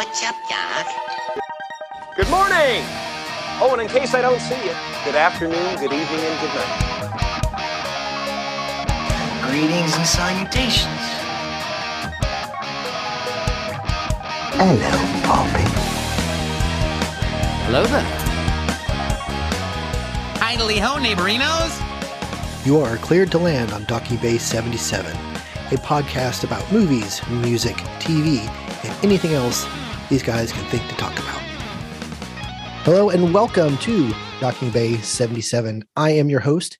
What's up, Doc? Good morning! Oh, and in case I don't see you, good afternoon, good evening, and good night. Greetings and salutations. Hello, Poppy. Hello there. Idly ho, neighborinos. You are cleared to land on Docking Bay 77, a podcast about movies, music, TV, and anything else these guys can think to talk about. Hello and welcome to Docking Bay 77. I am your host,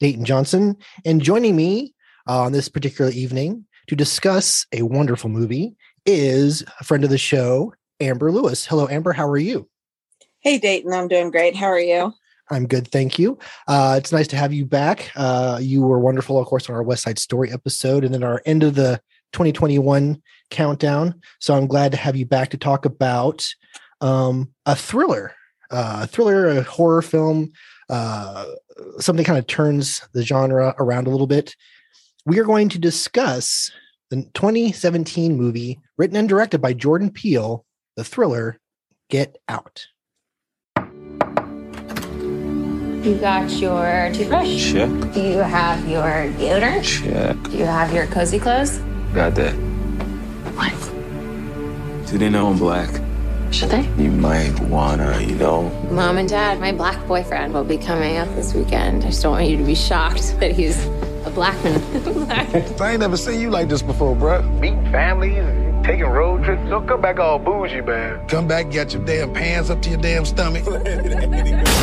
Dayton Johnson, and joining me uh, on this particular evening to discuss a wonderful movie is a friend of the show, Amber Lewis. Hello, Amber. How are you? Hey, Dayton. I'm doing great. How are you? I'm good, thank you. Uh, it's nice to have you back. Uh, you were wonderful, of course, on our West Side Story episode, and then our end of the 2021 countdown. So I'm glad to have you back to talk about um, a thriller, uh, a thriller, a horror film, uh, something kind of turns the genre around a little bit. We are going to discuss the 2017 movie written and directed by Jordan Peele, the thriller Get Out. You got your toothbrush? Check. Do you have your deodorant? Check. Do you have your cozy clothes? Got that. What? Do they know I'm black? Should they? You might wanna, you know. Mom and Dad, my black boyfriend will be coming up this weekend. I just don't want you to be shocked that he's a black man. I ain't never seen you like this before, bruh. Meeting families taking road trips. Don't come back all bougie, man. Come back, get your damn pants up to your damn stomach.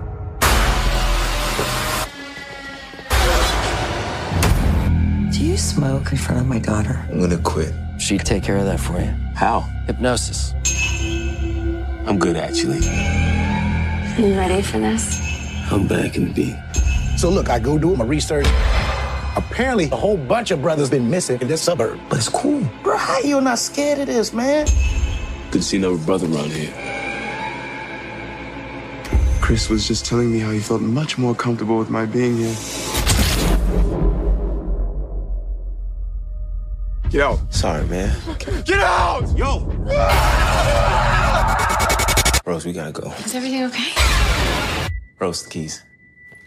Smoke in front of my daughter? I'm gonna quit. She'd take care of that for you. How? Hypnosis. I'm good, actually. You ready for this? I'm back in the beat. so look, I go do my research. Apparently, a whole bunch of brothers been missing in this suburb. But it's cool. Bro, how you not scared of this, man? Good to see another brother around here. Chris was just telling me how he felt much more comfortable with my being here. Get out. Sorry, man. Get out! Yo, Rose, we gotta go. Is everything okay? Rose, the keys.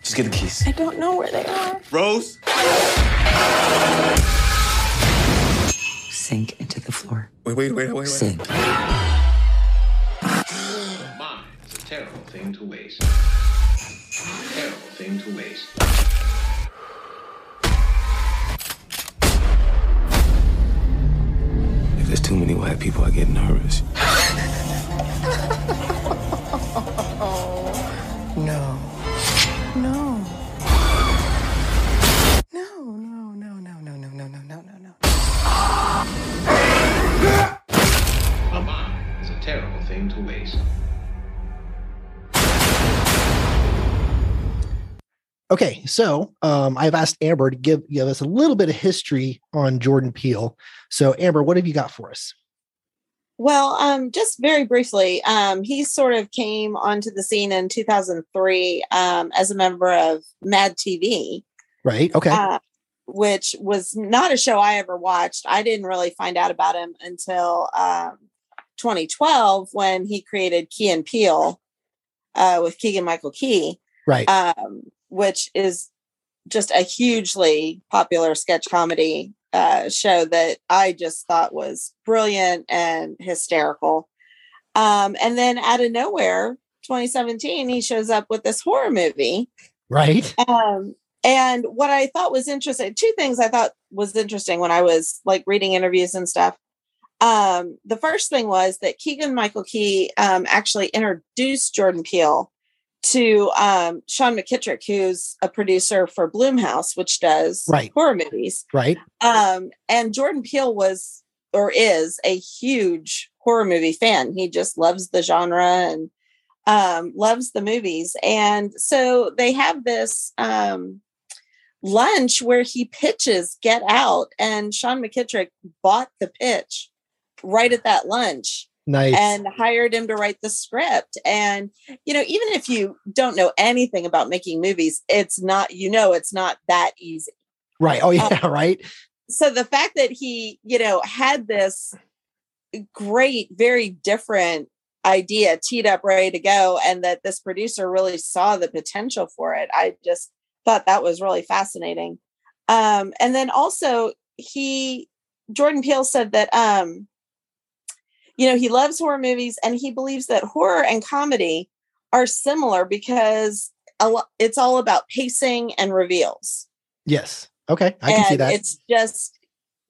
Just get the keys. I don't know where they are. Rose. Sink into the floor. Wait, wait, wait, wait, wait. Sink. It's a terrible thing to waste. Terrible thing to waste. There's too many white people, I get nervous. Okay, so um, I've asked Amber to give give us a little bit of history on Jordan Peele. So, Amber, what have you got for us? Well, um, just very briefly, um, he sort of came onto the scene in 2003 um, as a member of Mad TV, Right? Okay. uh, which was not a show I ever watched. I didn't really find out about him until um, 2012 when he created Key and Peele uh, with Keegan Michael Key. right. Which is just a hugely popular sketch comedy uh, show that I just thought was brilliant and hysterical. Um, and then out of nowhere, 2017, he shows up with this horror movie. right. Um, and what I thought was interesting, two things I thought was interesting when I was like reading interviews and stuff. Um, the first thing was that Keegan Michael Key um, actually introduced Jordan Peele to um, Sean McKittrick, who's a producer for Blumhouse, which does Right. horror movies. Right. Um, and Jordan Peele was or is a huge horror movie fan. He just loves the genre and um, loves the movies. And so they have this um, lunch where he pitches Get Out, and Sean McKittrick bought the pitch right at that lunch. Nice. And hired him to write the script. And, you know, even if you don't know anything about making movies, it's not, you know, it's not that easy. Right. Oh, yeah. Um, right. So the fact that he, you know, had this great, very different idea teed up, ready to go, and that this producer really saw the potential for it, I just thought that was really fascinating. Um, and then also, he, Jordan Peele said that, um, you know, he loves horror movies and he believes that horror and comedy are similar because a lo- it's all about pacing and reveals. Yes. Okay. I can see that. It's just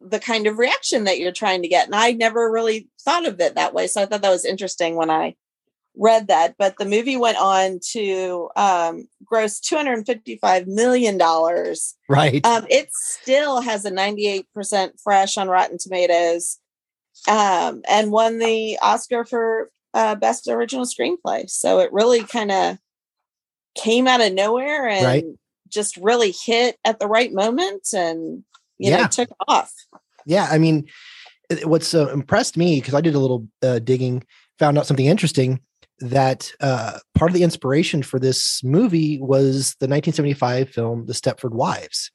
the kind of reaction that you're trying to get. And I never really thought of it that way. So I thought that was interesting when I read that. But the movie went on to um, gross $255 million. Right. Um, it still has a 98% fresh on Rotten Tomatoes um, and won the Oscar for uh, Best Original Screenplay. So it really kind of came out of nowhere and Right. just really hit at the right moment and, you Yeah. know, took off. yeah i mean what's uh, impressed me because i did a little uh, digging found out something interesting that uh, part of the inspiration for this movie was the 1975 film the stepford wives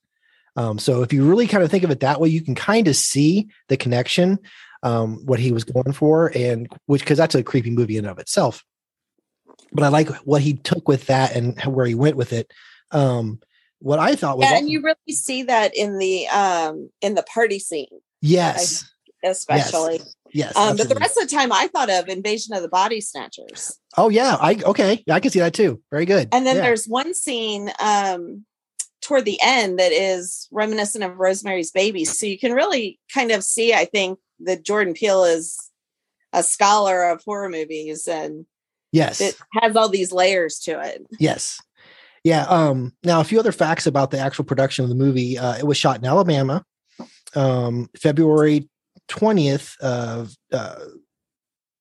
um, so if you really kind of think of it that way you can kind of see the connection um, what he was going for and which because that's a creepy movie in and of itself but i like what he took with that and where he went with it um, what i thought was Yeah, also- and you really see that in the um in the party scene, yes especially. yes Um, but the rest of the time, I thought of Invasion of the Body Snatchers. Oh yeah, I okay, yeah, I can see that too. Very good. And then Yeah. there's one scene um, toward the end that is reminiscent of Rosemary's Baby. So you can really kind of see, I think, that Jordan Peele is a scholar of horror movies and yes, it has all these layers to it. yes, yeah. Um, now a few other facts about the actual production of the movie. Uh, it was shot in Alabama, um, February twentieth of. Uh,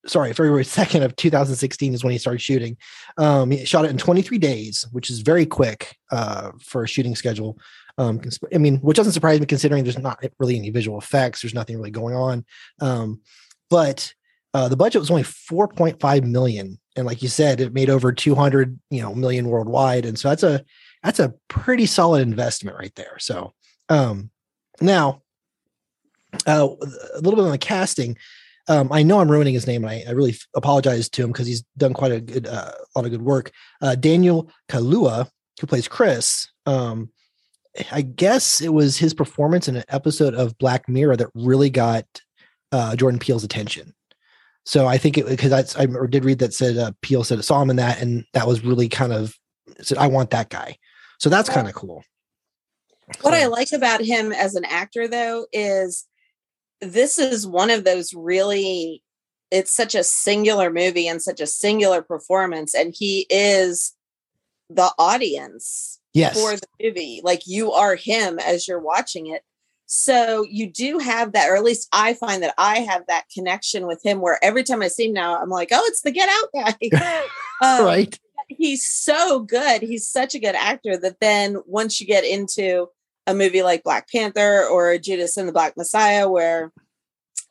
Sorry, February 2nd of 2016 is when he started shooting. Um, he shot it in 23 days, which is very quick uh, for a shooting schedule. Um, I mean, which doesn't surprise me considering there's not really any visual effects. There's nothing really going on. Um, but uh, the budget was only 4.5 million, and like you said, it made over 200 you know million worldwide, and so that's a that's a pretty solid investment right there. So um, now, uh, a little bit on the casting. Um, I know I'm ruining his name, and I, I really apologize to him because he's done quite a good, uh, lot of good work. Uh, Daniel Kalua, who plays Chris, um, I guess it was his performance in an episode of Black Mirror that really got uh, Jordan Peele's attention. So I think it because that's I did read that said uh, Peele said saw him in that, and that was really kind of said I want that guy. So that's kind of cool. What I like about him as an actor, though, is this is one of those really, it's such a singular movie and such a singular performance. And he is the audience Yes. for the movie. Like you are him as you're watching it. So you do have that, or at least I find that I have that connection with him where every time I see him now, I'm like, oh, it's the Get Out guy. Um, right. he's so good. He's such a good actor that then once you get into a movie like Black Panther or Judas and the Black Messiah, where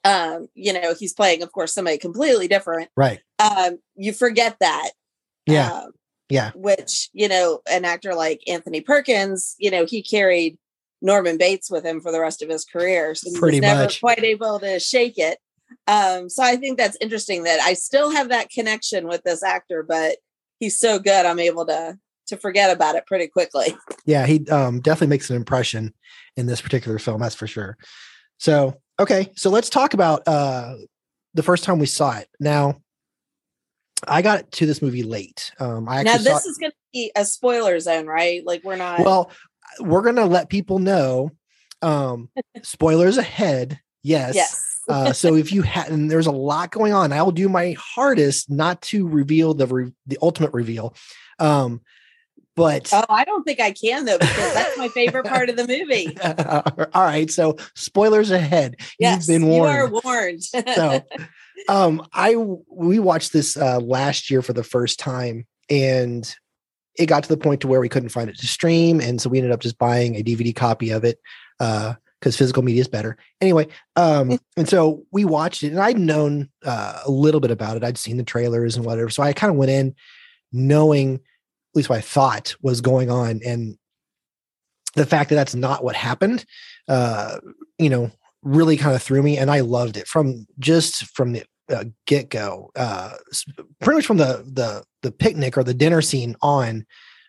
um, you know, he's playing, of course, somebody completely different. Right. Um, you forget that. Yeah. Um, yeah. which, you know, an actor like Anthony Perkins, you know, he carried Norman Bates with him for the rest of his career. So he Pretty was never much. quite able to shake it. Um, so I think that's interesting that I still have that connection with this actor, but he's so good, I'm able to to forget about it pretty quickly. Yeah, he um, definitely makes an impression in this particular film. That's for sure. So okay, so let's talk about uh, the first time we saw it. Now, I got to this movie late. Um, I Now this is gonna be a spoiler zone, right? Like we're not well, we're gonna let people know. Um, spoilers ahead. Yes. Yes. uh, so if you had, and there's a lot going on, I will do my hardest not to reveal the re- the ultimate reveal. Um, but oh, I don't think I can though because that's my favorite part of the movie. all right. So spoilers ahead. Yes, You've been warned. You are warned. so, um, I we watched this uh, last year for the first time, and it got to the point to where we couldn't find it to stream, and so we ended up just buying a DVD copy of it uh because uh, physical media is better. Anyway, um, and so we watched it, and I'd known uh, a little bit about it. I'd seen the trailers and whatever, so I kind of went in knowing at least what I thought was going on, and the fact that that's not what happened, uh, you know, really kind of threw me, and I loved it from just from the uh, get go. Uh, pretty much from the the the picnic or the dinner scene on,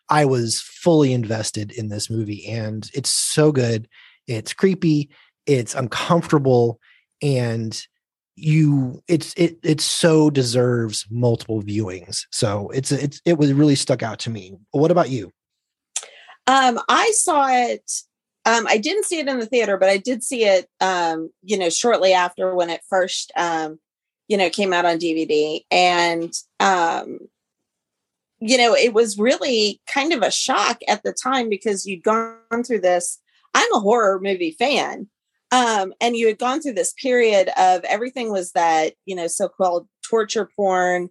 I was fully invested in this movie, and it's so good. It's creepy. It's uncomfortable, and you it's it it so deserves multiple viewings. So it's it's it was really stuck out to me. What about you? Um, I saw it. Um, I didn't see it in the theater, but I did see it. Um, you know, shortly after when it first um you know came out on dvd and um you know it was really kind of a shock at the time because you'd gone through this i'm a horror movie fan um and you had gone through this period of everything was that you know so-called torture porn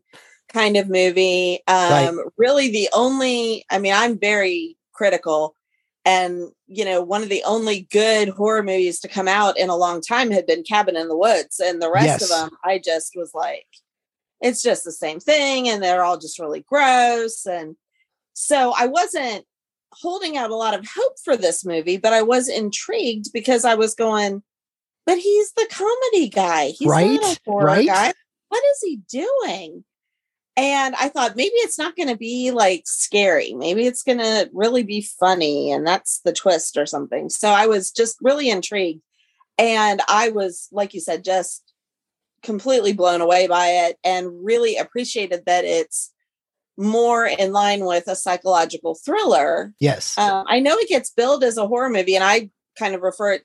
kind of movie um right. really the only i mean i'm very critical and you know one of the only good horror movies to come out in a long time had been cabin in the woods and the rest yes. of them i just was like it's just the same thing and they're all just really gross and so i wasn't holding out a lot of hope for this movie but i was intrigued because i was going but he's the comedy guy. He's right not a horror right? guy. What is he doing and I thought maybe it's not going to be like scary. Maybe it's going to really be funny. And that's the twist or something. So I was just really intrigued. And I was, like you said, just completely blown away by it and really appreciated that it's more in line with a psychological thriller. Yes. Um, I know it gets billed as a horror movie, and I kind of refer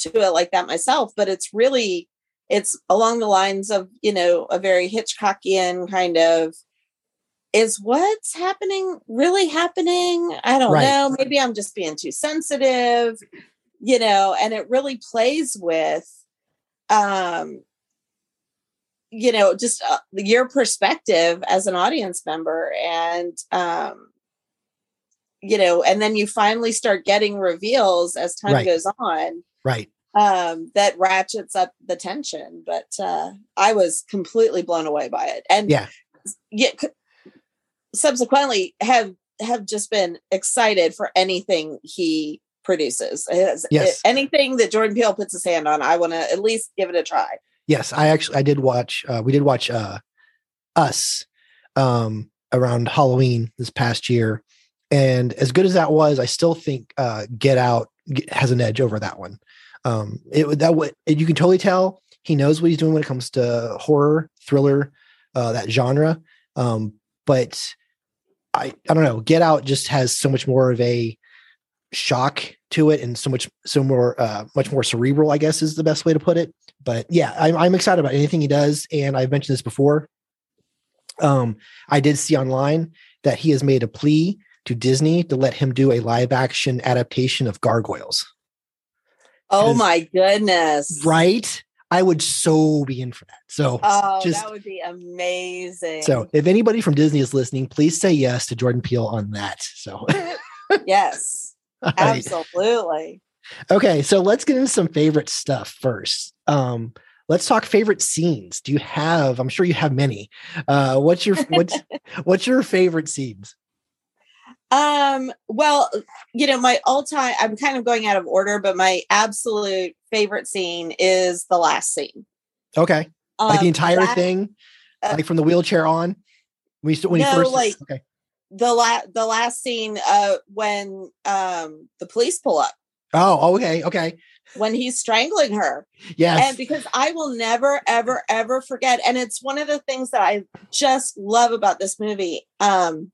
to it like that myself, but it's really it's along the lines of you know a very hitchcockian kind of is what's happening really happening i don't right. know maybe i'm just being too sensitive you know and it really plays with um you know just uh, your perspective as an audience member and um you know and then you finally start getting reveals as time right. goes on right um, that ratchets up the tension. But uh, I was completely blown away by it, and yeah, yeah. Subsequently, have have just been excited for anything he produces. Yes. anything that Jordan Peele puts his hand on, I want to at least give it a try. Yes, I actually I did watch. Uh, we did watch uh, Us um, around Halloween this past year, and as good as that was, I still think uh, Get Out has an edge over that one. Um, it that what you can totally tell he knows what he's doing when it comes to horror, thriller, uh, that genre. Um, but I I don't know. Get Out just has so much more of a shock to it and so much so more uh much more cerebral i guess is the best way to put it but yeah i'm, I'm excited about anything he does and i've mentioned this before um i did see online that he has made a plea to disney to let him do a live action adaptation of gargoyles Oh my goodness. Right? I would so be in for that. So oh, just, that would be amazing. So if anybody from Disney is listening, please say yes to Jordan Peele on that. So yes, right. absolutely. Okay, so let's get into some favorite stuff first. Um, let's talk favorite scenes. Do you have? I'm sure you have many. Uh, what's your what's what's your favorite scenes? Um, well, you know, my all-time I'm kind of going out of order, but my absolute favorite scene is the last scene. Okay. Um, like the um, entire that, thing, uh, like from the wheelchair on. When you when no, you first like okay. The last the last scene uh when um the police pull up. Oh, okay, okay. When he's strangling her. Yes. And because I will never, ever, ever forget. And it's one of the things that I just love about this movie. Um,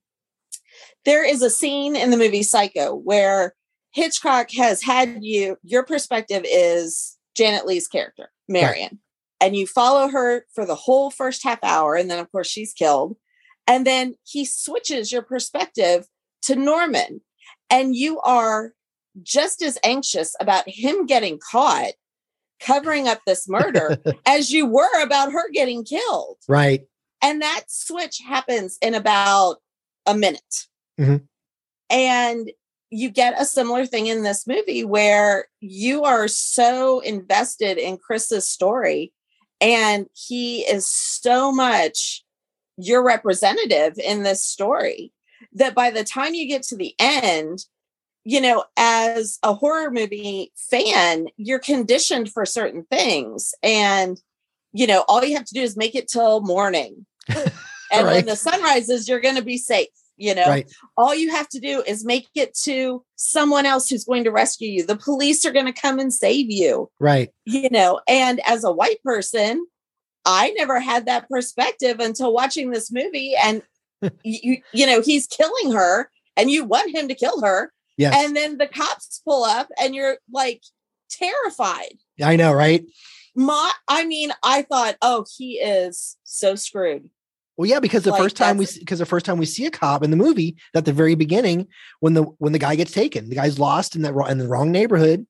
there is a scene in the movie Psycho where Hitchcock has had you, your perspective is Janet Leigh's character, Marion, right. and you follow her for the whole first half hour. And then, of course, she's killed. And then he switches your perspective to Norman and you are just as anxious about him getting caught covering up this murder as you were about her getting killed. Right. And that switch happens in about a minute. Mhm. And you get a similar thing in this movie where you are so invested in Chris's story and he is so much your representative in this story that by the time you get to the end, you know, as a horror movie fan, you're conditioned for certain things. And, you know, all you have to do is make it till morning. and when the sun rises, you're going to be safe. You know, Right. all you have to do is make it to someone else who's going to rescue you. The police are going to come and save you Right. you know and as a white person i never had that perspective until watching this movie and you you know he's killing her and you want him to kill her Yes. and then the cops pull up and you're like terrified I know, right? my i mean i thought oh he is so screwed Well, yeah, because the Like, first time we because the first time we see a cop in the movie at the very beginning when the when the guy gets taken, the guy's lost in that wrong in the wrong neighborhood.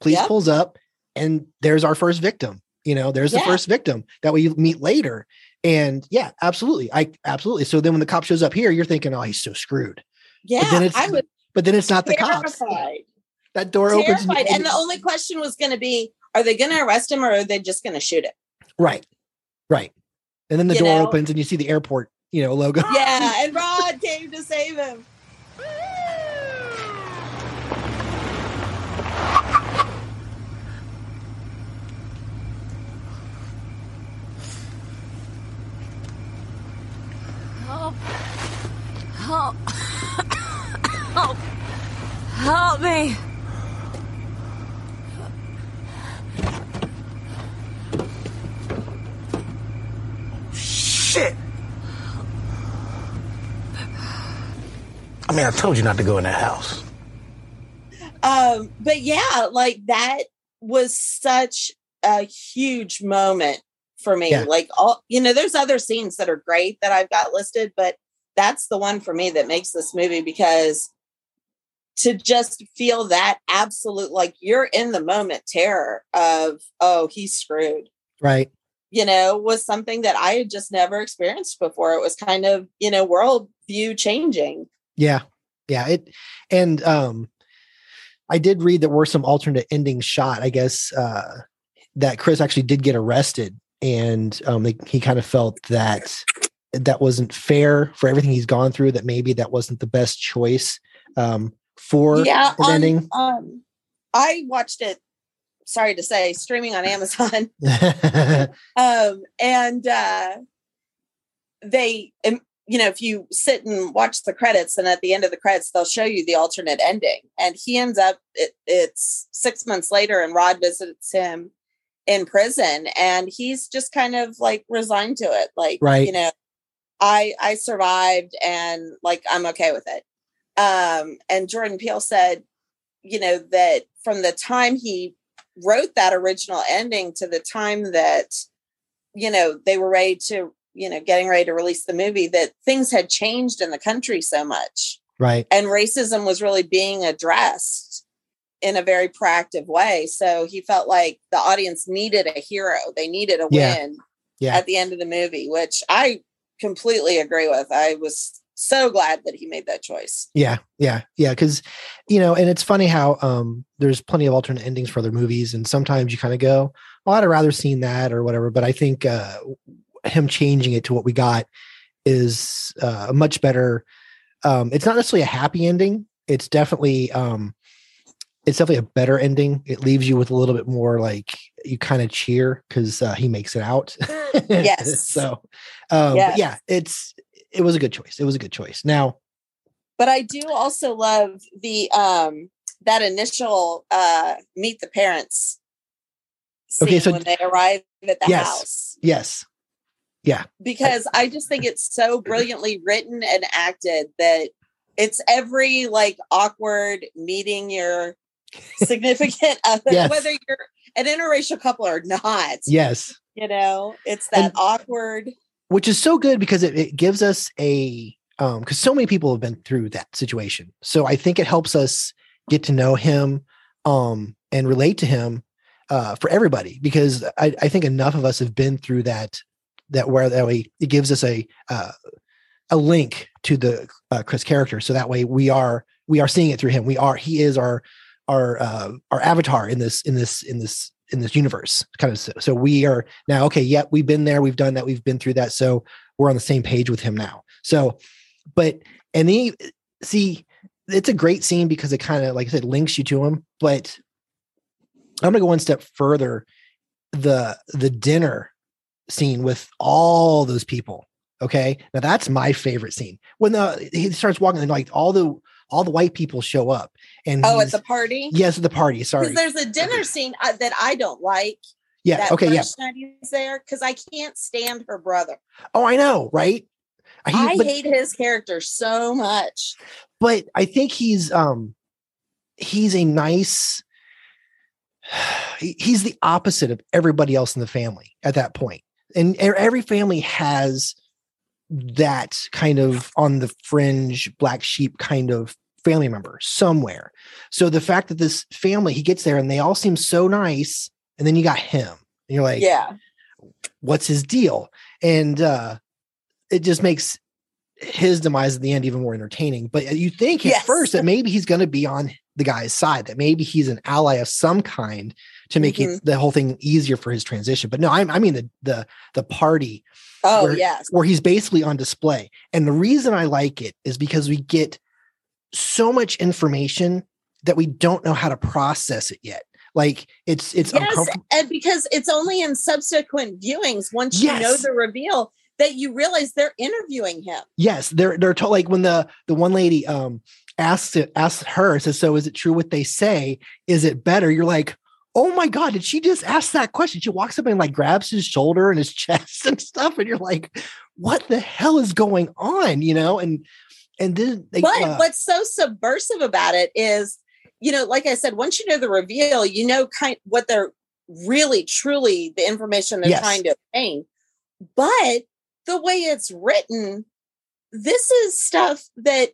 Police Yep. pulls up, and there's our first victim. You know, there's the first victim that we meet later. And yeah, absolutely, I absolutely. So then when the cop shows up here, you're thinking, oh, he's so screwed. yeah then it's i was But then it's not the cops. terrified That door opens. terrified you- and the only question was going to be are they going to arrest him or are they just going to shoot him right, right. And then the You door know? opens, and you see the airport, you know, logo. yeah and rod came to save him Help. Help. Help. Help me. Shit. I mean, I told you not to go in that house. um but yeah like that was such a huge moment for me Yeah. like all you know there's other scenes that are great that i've got listed but that's the one for me that makes this movie because to just feel that absolute like you're in the moment terror of oh he's screwed Right. You know was something that i had just never experienced before it was kind of you know world view changing Yeah. Yeah. It and um I did read that there were some alternate endings shot, I guess, uh that Chris actually did get arrested and um they, he kind of felt that that wasn't fair for everything he's gone through, that maybe that wasn't the best choice um for yeah on, ending. um i watched it sorry to say streaming on amazon. Um and uh they um, you know if you sit and watch the credits and at the end of the credits they'll show you the alternate ending. And he ends up it, it's six months later and rod visits him in prison and he's just kind of like resigned to it. Like Right. you know i i survived and like i'm okay with it. Um and jordan peele said you know that from the time he wrote that original ending to the time that you know they were ready to you know getting ready to release the movie that things had changed in the country so much right. and racism was really being addressed in a very proactive way so he felt like the audience needed a hero they needed a Yeah. win Yeah. at the end of the movie which i completely agree with i was so glad that he made that choice Yeah, yeah, yeah. Because you know, and it's funny how um there's plenty of alternate endings for other movies, and sometimes you kind of go, "Oh, I'd have rather seen that" or whatever. But I think uh him changing it to what we got is uh, a much better. Um, it's not necessarily a happy ending. It's definitely um, it's definitely a better ending. It leaves you with a little bit more like you kind of cheer because uh, he makes it out. Yes. so, um, Yes. yeah, it's it was a good choice. It was a good choice. Now, but I do also love the um that initial uh meet the parents Okay, so- when they arrive at the yes, house yes, yeah. because I just think it's so brilliantly written and acted that it's every like awkward meeting your significant other, Yes. whether you're an interracial couple or not. Yes. You know, it's that And- awkward. Which is so good because it, it gives us a um because so many people have been through that situation. So i think it helps us get to know him um and relate to him uh for everybody because i i think enough of us have been through that that where that way it gives us a uh a link to the uh, chris character. So that way we are we are seeing it through him. We are he is our our uh our avatar in this in this in this in this universe kind of so, so we are now okay yeah we've been there we've done that we've been through that so we're on the same page with him now. So but and he see it's a great scene because it kind of like i said links you to him but i'm gonna go one step further. The the dinner scene with all those people okay? Now that's my favorite scene. When the he starts walking and like all the all the white people show up and Oh, at the party? yes at the party sorry Because there's a dinner scene uh, that I don't like. yeah okay yeah he's there because I can't stand her brother. oh i know right He- I but- hate his character so much. but I think he's um he's a nice he's the opposite of everybody else in the family at that point. And every family has that kind of on the fringe black sheep kind of family member somewhere. So the fact that this family he gets there and they all seem so nice and then you got him. And you're like yeah. what's his deal? And uh it just makes his demise at the end even more entertaining. But you think at Yes. first that maybe he's going to be on the guy's side, that maybe he's an ally of some kind to make Mhm. it, the whole thing easier for his transition. But no, I, I mean the the the party Oh, where, yes. where he's basically on display. And the reason I like it is because we get so much information that we don't know how to process it yet. Like it's it's Yes, uncomfortable. and because it's only in subsequent viewings once you know the reveal that you realize they're interviewing him. Yes, they're they're told like when the the one lady um asks it asks her says, "So is it true what they say? Is it better?" You're like, "Oh my god, did she just ask that question?" She walks up and like grabs his shoulder and his chest and stuff, and you're like, "What the hell is going on?" You know, and and then they, but uh, what's so subversive about it is, you know, like I said, once you know the reveal, you know kind what they're really truly the information they're Yes. trying to obtain. But the way it's written, this is stuff that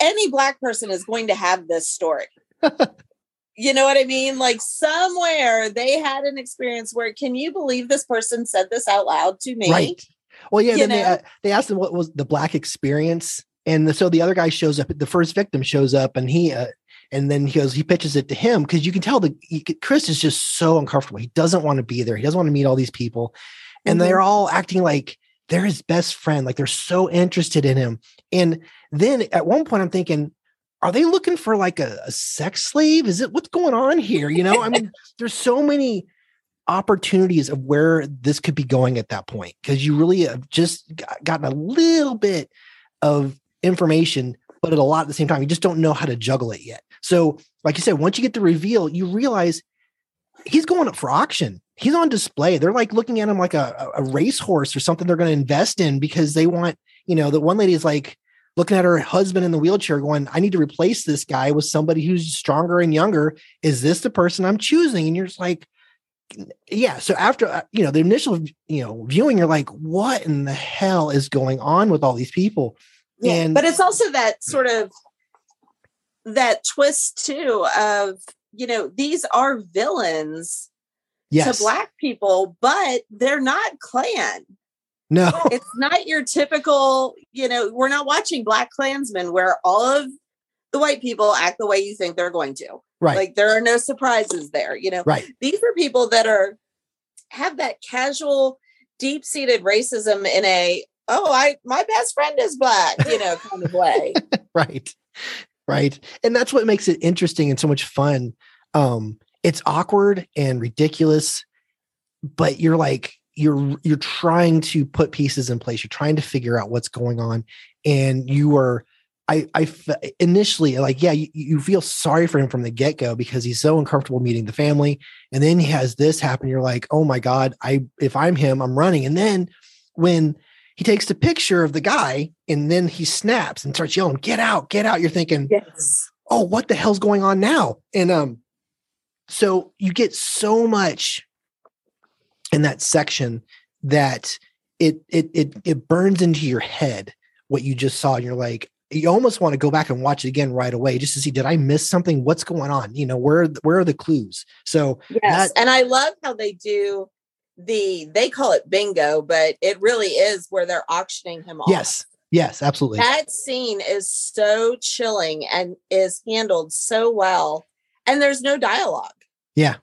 any black person is going to have this story. you know what I mean? Like somewhere they had an experience where can you believe this person said this out loud to me? Right. Well, yeah. You Then they, uh, they asked them what was the black experience, and the, so the other guy shows up. The first victim shows up, and he uh, and then he goes, he pitches it to him because you can tell that Chris is just so uncomfortable. He doesn't want to be there. He doesn't want to meet all these people, and they're all acting like they're his best friend. Like they're so interested in him. And then at one point, I'm thinking. Are they looking for like a, a sex slave? Is it what's going on here? You know, I mean, there's so many opportunities of where this could be going at that point because you really have just got- gotten a little bit of information but at a lot at the same time you just don't know how to juggle it yet. So like you said once you get the reveal you realize he's going up for auction. He's on display. They're like looking at him like a, a racehorse or something they're going to invest in because they want you know the one lady is like looking at her husband in the wheelchair going i need to replace this guy with somebody who's stronger and younger. Is this the person i'm choosing? And you're just like yeah. So after uh, you know the initial you know viewing you're like what in the hell is going on with all these people Yeah, and but it's also that sort of that twist too of you know these are villains yes to black people, but they're not Klan. no It's not your typical, you know, we're not watching Black Klansmen where all of the white people act the way you think they're going to. Right. Like there are no surprises there, you know. Right. These are people that are have that casual, deep-seated racism in a oh, I my best friend is black, you know, kind of way. right right. And that's what makes it interesting and so much fun. Um it's awkward and ridiculous but you're like you're you're trying to put pieces in place. You're trying to figure out what's going on and you are i i f- initially like yeah you, you feel sorry for him from the get-go because he's so uncomfortable meeting the family. And then he has this happen you're like oh my god i if i'm him i'm running. And then when he takes the picture of the guy and then he snaps and starts yelling, get out, get out. You're thinking, yes. oh, what the hell's going on now? And um, so you get so much in that section that it it it it burns into your head what you just saw and you're like you almost want to go back and watch it again right away just to see did i miss something what's going on you know where where are the clues so Yes, that- and I love how they do the they call it bingo, but it really is where they're auctioning him off. yes yes absolutely That scene is so chilling and is handled so well. And there's no dialogue. yeah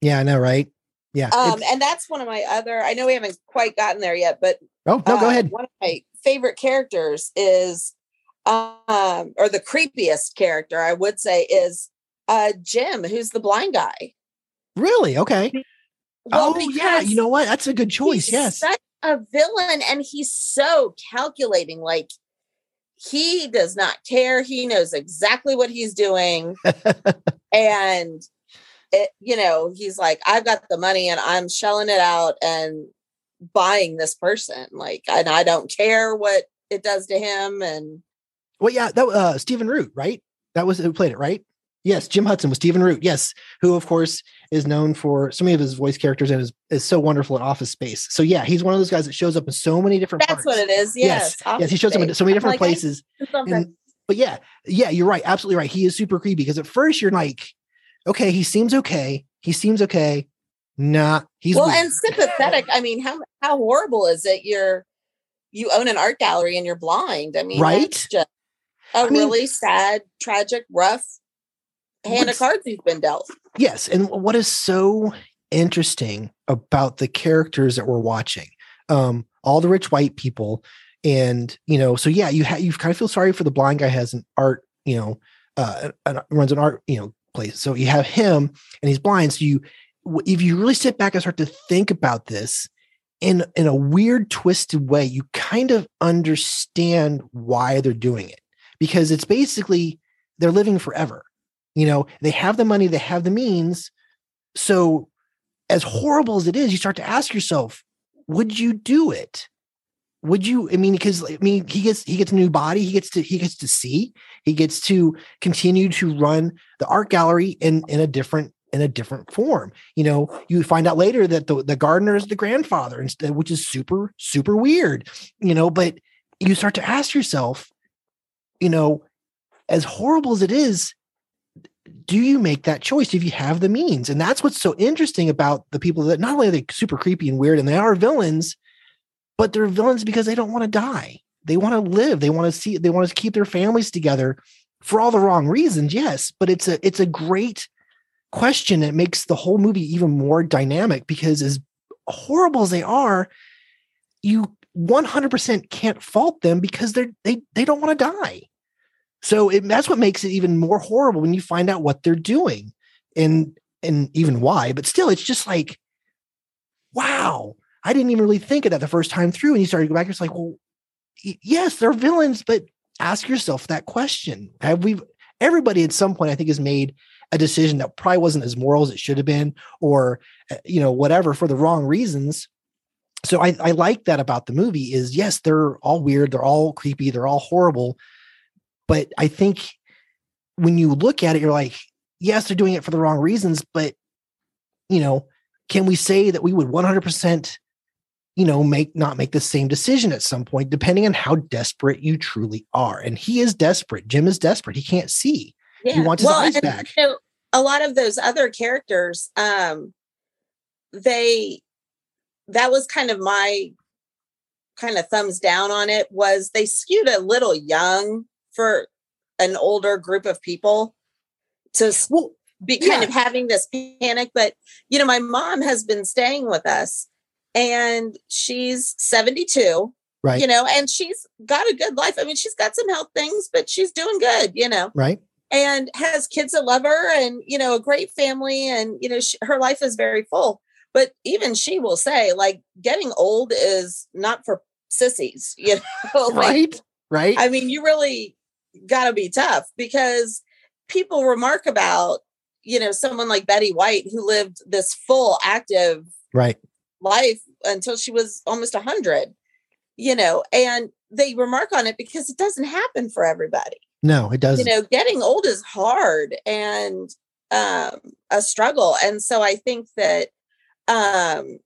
yeah i know right yeah Um, and that's one of my other, I know we haven't quite gotten there yet, but oh no go uh, ahead One of my favorite characters is, um, or the creepiest character I would say is uh Jim, who's the blind guy. really okay Well, oh yeah you know what that's a good choice he's yes such a villain, and he's so calculating. Like he does not care. He knows exactly what he's doing, and it, you know, he's like, "I've got the money, and I'm shelling it out and buying this person." Like, and I don't care what it does to him. And well yeah that uh stephen root right that was who played it right yes jim hudson was stephen root yes who of course is known for so many of his voice characters and is, is so wonderful in office space so yeah he's one of those guys that shows up in so many different that's parts what it is. Yes, yes, yes he shows up in so many different places And, but yeah, yeah, you're right. Absolutely right. He is super creepy because at first you're like, okay, he seems okay. He seems okay. Nah, he's well, weird. and sympathetic. I mean, how how horrible is it? You're you own an art gallery and you're blind. I mean, Right? a I mean- really sad, tragic, rough hand of cards he's been dealt. yes, and what is so interesting about the characters that we're watching, um, all the rich white people, and you know, so yeah, you have you kind of feel sorry for the blind guy has an art, you know, uh, an, runs an art, you know, place. So you have him, and he's blind. So you, if you really sit back and start to think about this in in a weird, twisted way, you kind of understand why they're doing it because it's basically they're living forever. You know, they have the money, they have the means. So, as horrible as it is, you start to ask yourself, would you do it? Would you? I mean, because I mean, he gets he gets a new body, he gets to he gets to see, he gets to continue to run the art gallery in in a different in a different form. You know, you find out later that the, the gardener is the grandfather instead, which is super, super weird, you know, but you start to ask yourself, you know, as horrible as it is, do you make that choice if you have the means? And that's what's so interesting about the people that not only are they super creepy and weird and they are villains, but they're villains because they don't want to die. They want to live. They want to see, they want to keep their families together for all the wrong reasons. Yes. But it's a, it's a great question. It makes the whole movie even more dynamic because as horrible as they are, you 100% can't fault them because they're, they, they don't want to die. So it, that's what makes it even more horrible when you find out what they're doing and and even why. But still, it's just like, wow, I didn't even really think of that the first time through. And you started to go back, it's like, well, yes, they're villains, but ask yourself that question: Have we? Everybody at some point, I think, has made a decision that probably wasn't as moral as it should have been, or uh, you know, whatever for the wrong reasons. So I, I like that about the movie is yes, they're all weird, they're all creepy, they're all horrible, but I think when you look at it, you're like, yes, they're doing it for the wrong reasons, but you know, can we say that we would 100%, you know, make not make the same decision at some point, depending on how desperate you truly are? And he is desperate. Jim is desperate. He can't see. Yeah. He wants his eyes back. You know, a lot of those other characters, um, they that was kind of my kind of thumbs down on it was they skewed a little young for an older group of people to be kind yeah. of having this panic. But you know, my mom has been staying with us and she's 72 Right. you know and she's got a good life i mean she's got some health things but she's doing good you know Right. and has kids that love her and you know a great family and you know she, her life is very full but even she will say like getting old is not for sissies you know like, Right. Right. i mean you really got to be tough because people remark about you know someone like betty white who lived this full active right. life until she was almost 100 you know and they remark on it because it doesn't happen for everybody No, it doesn't. you know getting old is hard and um a struggle and so i think that um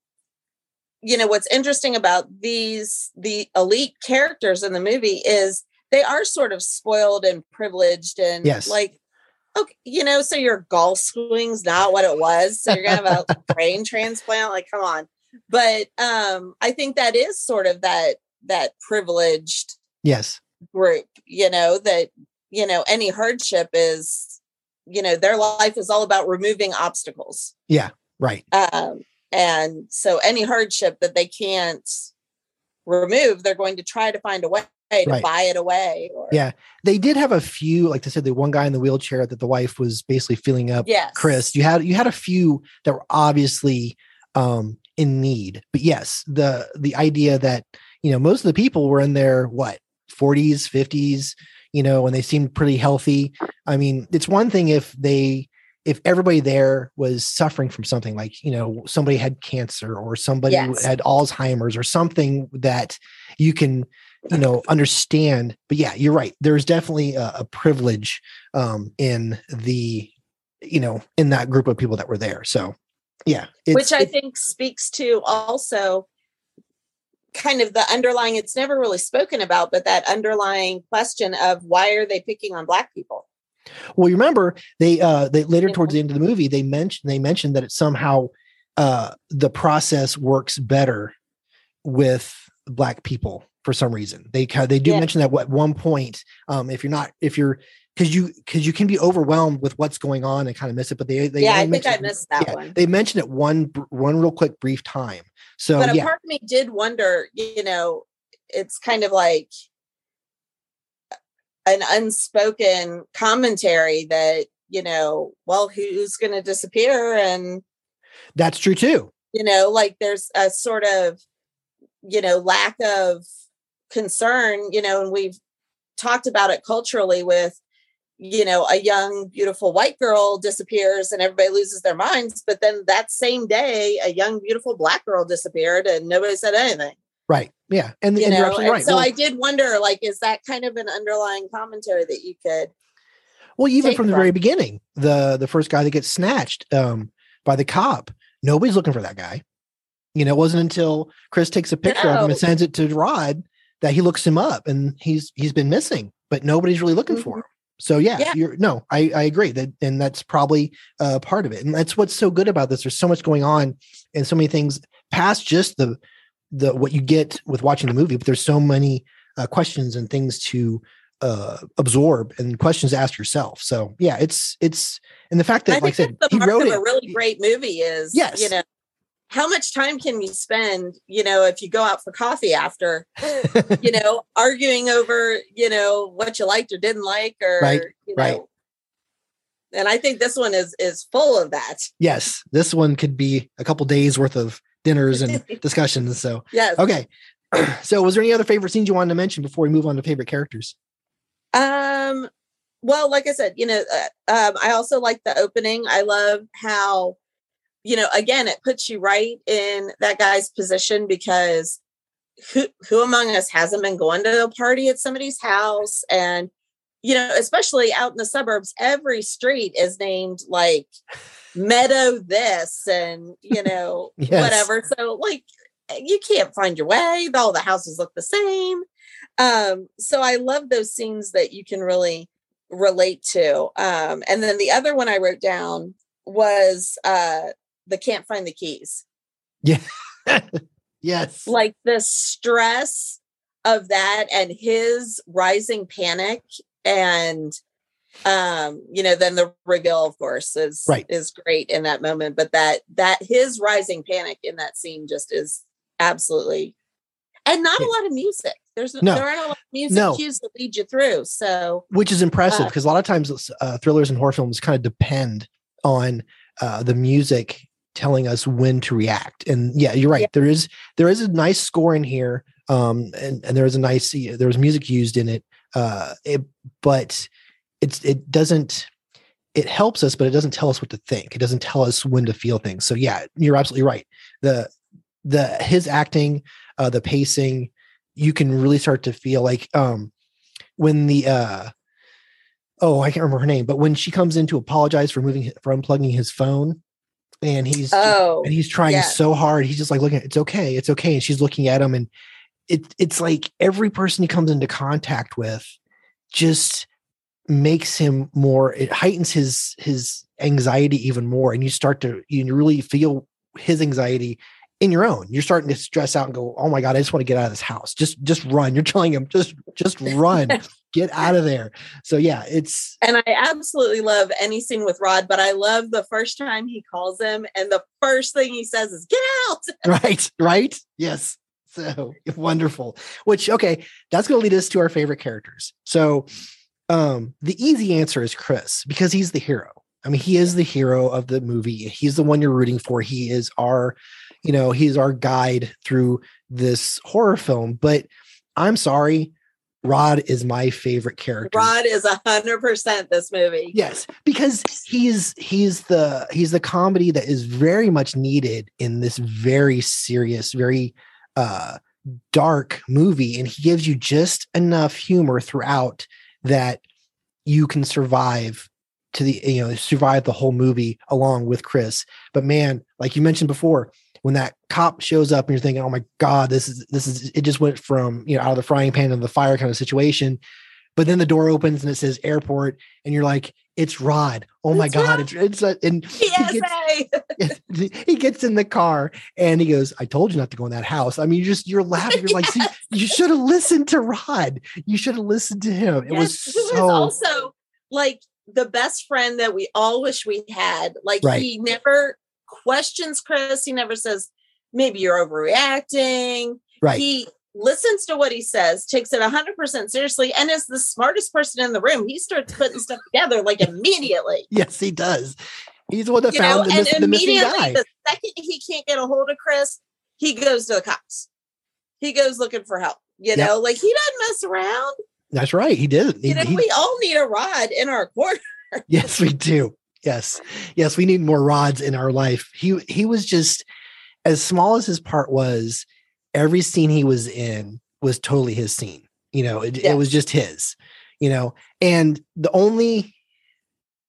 you know what's interesting about these the elite characters in the movie is they are sort of spoiled and privileged and Yes. like okay you know so your golf swing's not what it was so you're gonna have a brain transplant like come on but um i think that is sort of that that privileged Yes. group you know that you know any hardship is you know their life is all about removing obstacles Yeah. Right. um, and so any hardship that they can't remove they're going to try to find a way Right. buy it away or Yeah. They did have a few, like they said, the one guy in the wheelchair that the wife was basically filling up. Yes. Chris, you had you had a few that were obviously um in need. But yes, the the idea that, you know, most of the people were in their what, 40s, 50s, you know, and they seemed pretty healthy. I mean, it's one thing if they if everybody there was suffering from something like, you know, somebody had cancer or somebody Yes. had Alzheimer's or something that you can, you know, understand. But yeah, you're right. There's definitely a, a privilege um, in the, you know, in that group of people that were there. So yeah, which i think speaks to also kind of the underlying it's never really spoken about but that underlying question of why are they picking on black people Well, you remember they uh they later towards the end of the movie they mentioned they mentioned that it somehow uh the process works better with black people for some reason. They they do Yeah. mention that at one point um if you're not if you're because you because you can be overwhelmed with what's going on and kind of miss it but they they yeah i think i missed that yeah, one. they mentioned it one one real quick brief time. So but a yeah. part of me did wonder you know it's kind of like an unspoken commentary that you know well who's going to disappear? And that's true too. you know like there's a sort of you know lack of concern you know and we've talked about it culturally with you know a young beautiful white girl disappears and everybody loses their minds but then that same day a young beautiful black girl disappeared and nobody said anything right yeah and, you and know you're absolutely and right so Well- i did wonder like is that kind of an underlying commentary that you could Well, even from the from. very beginning, the the first guy that gets snatched um, by the cop, nobody's looking for that guy. You know, it wasn't until Chris takes a picture of him and sends it to Rod that he looks him up, and he's he's been missing, but nobody's really looking for him. So yeah, Mm-hmm. Yeah. you're no, I I agree that, and that's probably uh, part of it, and that's what's so good about this. There's so much going on, and so many things past just the the what you get with watching the movie, but there's so many uh, questions and things to uh absorb and questions to ask yourself so yeah it's it's and the fact that I like i said the he wrote of it a really great movie is Yes. you know how much time can you spend you know if you go out for coffee after you know arguing over you know what you liked or didn't like or Right, you know? Right. and i think this one is is full of that. Yes this one could be a couple days worth of dinners and discussions so. Yes. Okay so was there any other favorite scenes you wanted to mention before we move on to favorite characters? Um, well, like I said, you know, uh, um, I also like the opening. I love how, you know, again, it puts you right in that guy's position because who who among us hasn't been going to a party at somebody's house and you know, especially out in the suburbs, every street is named like Meadow this and you know, Yes. whatever. So like you can't find your way. All the houses look the same. Um, so I love those scenes that you can really relate to. Um, and then the other one I wrote down was uh the can't find the keys. yeah yes Like the stress of that and his rising panic and um you know then the reveal of course is Right. is great in that moment but that that his rising panic in that scene just is absolutely and not a lot of music there's No. there aren't a lot of music No. cues that lead you through so which is impressive Uh, because a lot of times uh, thrillers and horror films kind of depend on uh, the music telling us when to react and yeah you're right Yeah. there is there is a nice score in here um and, and there is a nice there was music used in it uh it, but it's it doesn't it helps us but it doesn't tell us what to think it doesn't tell us when to feel things so yeah you're absolutely right the the his acting uh the pacing you can really start to feel like um when the uh oh i can't remember her name but when she comes in to apologize for moving for unplugging his phone and he's Oh, and he's trying so hard. He's just like looking, it's okay, it's okay. And she's looking at him, and it it's like every person he comes into contact with just makes him more it heightens his his anxiety even more and you start to you really feel his anxiety in your own. You're starting to stress out and go oh my god i just want to get out of this house. Just just run. You're telling him just just run. Get out of there. So yeah it's And I absolutely love any scene with Rod, but I love the first time he calls him, and the first thing he says is "Get out!" right right? Yes. So wonderful. Which okay that's going to lead us to our favorite characters. So um the easy answer is chris because he's the hero. I mean he is the hero of the movie. He's the one you're rooting for. He is our you know he's our guide through this horror film but i'm sorry rod is my favorite character Rod is a hundred percent this movie. Yes, because he's he's the he's the comedy that is very much needed in this very serious, very uh dark movie and he gives you just enough humor throughout that you can survive to the you know survive the whole movie along with Chris. But man, like you mentioned before, when that cop shows up and you're thinking, "Oh my god, this is this is it just went from, you know, out of the frying pan into the fire kind of situation." But then the door opens and it says airport and you're like, "It's Rod." Oh my It's god, Rod. it's it's a, and he gets, he gets in the car and he goes, I told you not to go in that house. I mean, you just you're laughing. You're like, see, you should have listened to Rod. You should have listened to him. It was Yes, is so also like the best friend that we all wish we had. Like Right. he never questions Chris. He never says, maybe you're overreacting. Right. He listens to what he says, takes it 100% seriously, and is the smartest person in the room. He starts putting stuff together like immediately. yes, he does. He's the one that You know, the, and miss, the missing immediately, guy. the second he can't get a hold of Chris, he goes to the cops. He goes looking for help. You Yep. know, like he doesn't mess around. That's right. He did. He- You know, he- we all need a rod in our corner. yes, we do. Yes. Yes, we need more rods in our life. He he was just as small as his part was, every scene he was in was totally his scene. You know, it, it was just his, you know, and the only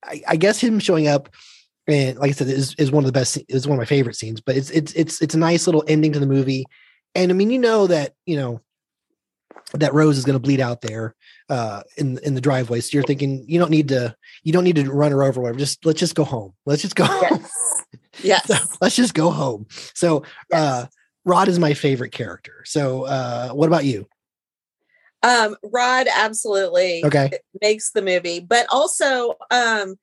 I, I guess him showing up and like I said, is, is one of the best is one of my favorite scenes, but it's it's it's it's a nice little ending to the movie. And I mean, you know that, you know, that Rose is going to bleed out there uh, in in the driveway. So you're thinking you don't need to you don't need to run her over. Whatever. Just let's just go home. Let's just go. home. Yes. So let's just go home. So uh, Rod is my favorite character. So uh, what about you? Um, Rod absolutely Okay. makes the movie, but also um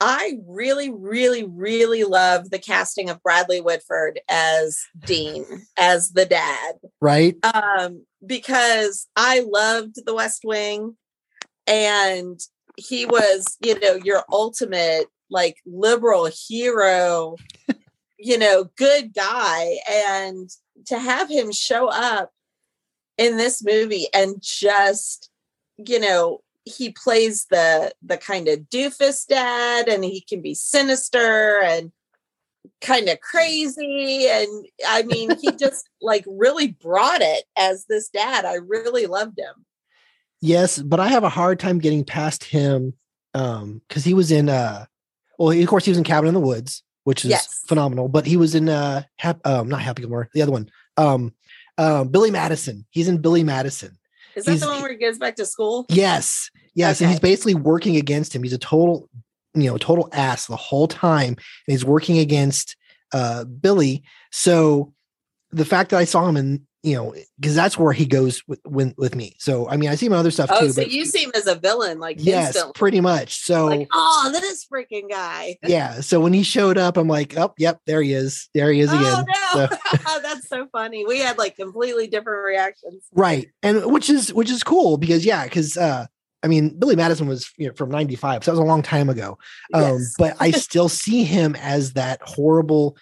I really, really, really love the casting of Bradley Whitford as Dean, as the dad. Right. Um, because I loved the West Wing and he was, you know, your ultimate like liberal hero, you know, good guy. And to have him show up in this movie and just, you know, he plays the the kind of doofus dad and he can be sinister and kind of crazy and i mean he just like really brought it as this dad i really loved him Yes, but I have a hard time getting past him um because he was in uh well of course he was in Cabin in the Woods, which is Yes. phenomenal, but he was in uh hap- um not Happy Gilmore, the other one. Um um Billy Madison. He's in Billy Madison. Is that the one where he goes back to school Yes. Yes. And he's basically working against him. He's a total, you know, total ass the whole time. And he's working against uh Billy. So the fact that I saw him in, you know, because that's where he goes with, with with me. So I mean I see him in other stuff oh too. so but you see him as a villain like yes, instantly pretty much. So like oh this freaking guy yeah. So when he showed up, I'm like, oh, yep, there he is. There he is again. oh So- no that's so funny we had like completely different reactions right and which is which is cool because yeah because uh i mean billy madison was you know, from 95 so that was a long time ago um Yes. but i still see him as that horrible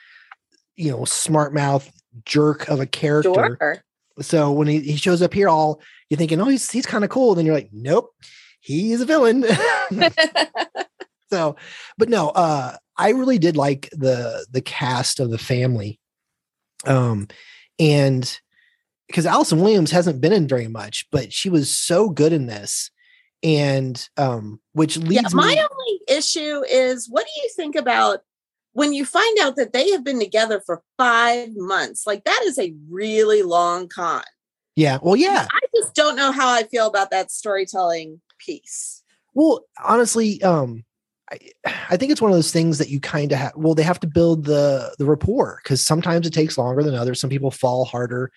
you know smart mouth jerk of a character. Sure. So when he, he shows up here all you're thinking oh he's, he's kind of cool. Then you're like nope he's a villain. So but no uh i really did like the the cast of the family. Um and because Allison Williams hasn't been in very much, but she was so good in this, and um, which yeah leads my me. only issue is what do you think about when you find out that they have been together for five months, like that is a really long con. Yeah. Well, yeah. I just don't know how I feel about that storytelling piece. Well, honestly, um, I, I think it's one of those things that you kind of have. Well, they have to build the the rapport because sometimes it takes longer than others. Some people fall harder.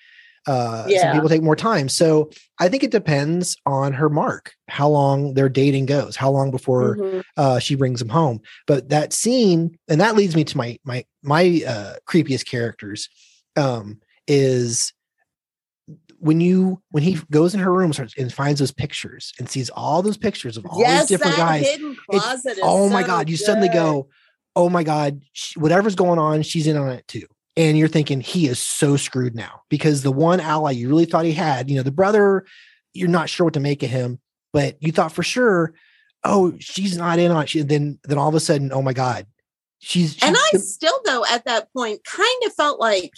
Uh, Some people take more time. So I think it depends on her mark, how long their dating goes, how long before Mhm. uh, she brings him home. But that scene, and that leads me to my my my uh, creepiest characters, um, is when you when he goes in her room starts- and finds those pictures and sees all those pictures of all yes, these different guys. hidden closet. is oh my so god! You suddenly go, oh my god! sh- Whatever's going on, she's in on it too. And you're thinking he is so screwed now because the one ally you really thought he had, you know, the brother, you're not sure what to make of him, but you thought for sure, oh, she's not in on it. She, then, then all of a sudden, oh my god, she's, And I still, though, at that point, kind of felt like,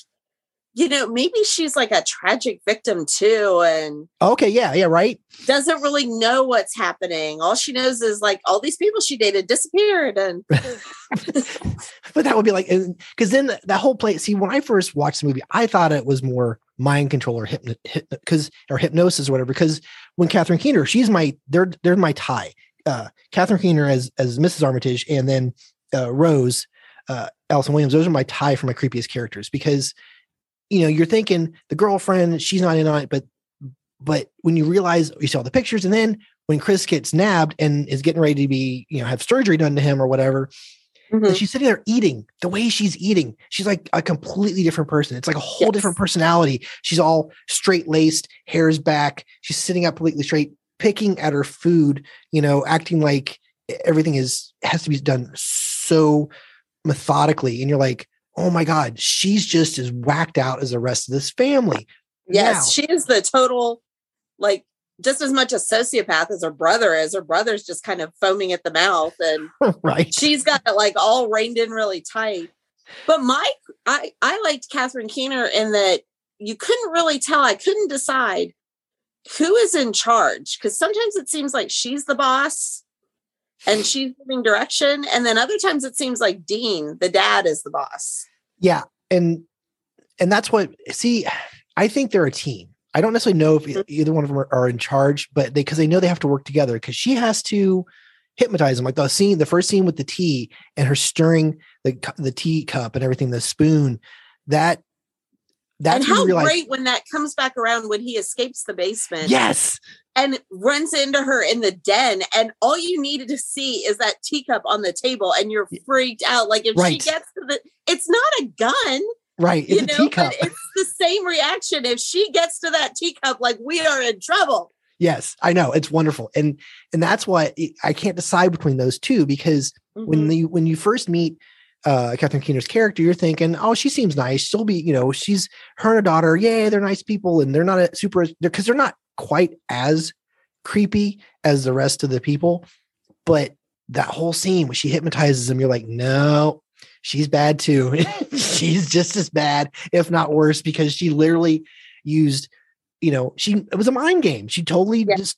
you know, maybe she's like a tragic victim too, and okay, yeah, yeah, right. doesn't really know what's happening. All she knows is like all these people she dated disappeared, and but that would be like because then that, that whole play see when i first watched the movie i thought it was more mind control or hypno because or hypnosis or whatever because when catherine keener she's my they're they're my tie uh catherine keener as as mrs armitage and then uh rose uh Allison williams those are my tie for my creepiest characters because you know you're thinking the girlfriend she's not in on it but but when you realize you saw the pictures and then when chris gets nabbed and is getting ready to be you know have surgery done to him or whatever Mm-hmm. and she's sitting there eating the way she's eating. She's like a completely different person. It's like a whole different personality. She's all straight laced hair's back. She's sitting up completely straight picking at her food you know acting like everything is has to be done so methodically. And you're like oh my god she's just as whacked out as the rest of this family yes, Now- she is the total like just as much a sociopath as her brother is. Her brother's just kind of foaming at the mouth, and right she's got it like all reined in really tight. But Mike, I I liked Catherine Keener in that you couldn't really tell. I couldn't decide who is in charge because sometimes it seems like she's the boss and she's giving direction, and then other times it seems like Dean, the dad, is the boss. Yeah, and and that's what see. I think they're a team. I don't necessarily know if mm-hmm. e- either one of them are, are in charge, but they because they know they have to work together because she has to hypnotize him. Like the scene, the first scene with the tea and her stirring the the tea cup and everything, the spoon. That that's and how realize- great when that comes back around when he escapes the basement. Yes, and runs into her in the den and all you needed to see is that teacup on the table and you're freaked out like if she gets to the it's not a gun right. It's you know teacup. but it's the same reaction if she gets to that teacup like we are in trouble Yes, I know it's wonderful, and and that's why I can't decide between those two because when Mhm. the when you first meet uh Catherine Keener's character, you're thinking, oh, she seems nice. She'll be, you know, she's her and her daughter. Yay, they're nice people, and they're not a super because they're not quite as creepy as the rest of the people. But that whole scene when she hypnotizes him, you're like, no, she's bad too. she's just as bad, if not worse, because she literally used, you know, she it was a mind game. She totally just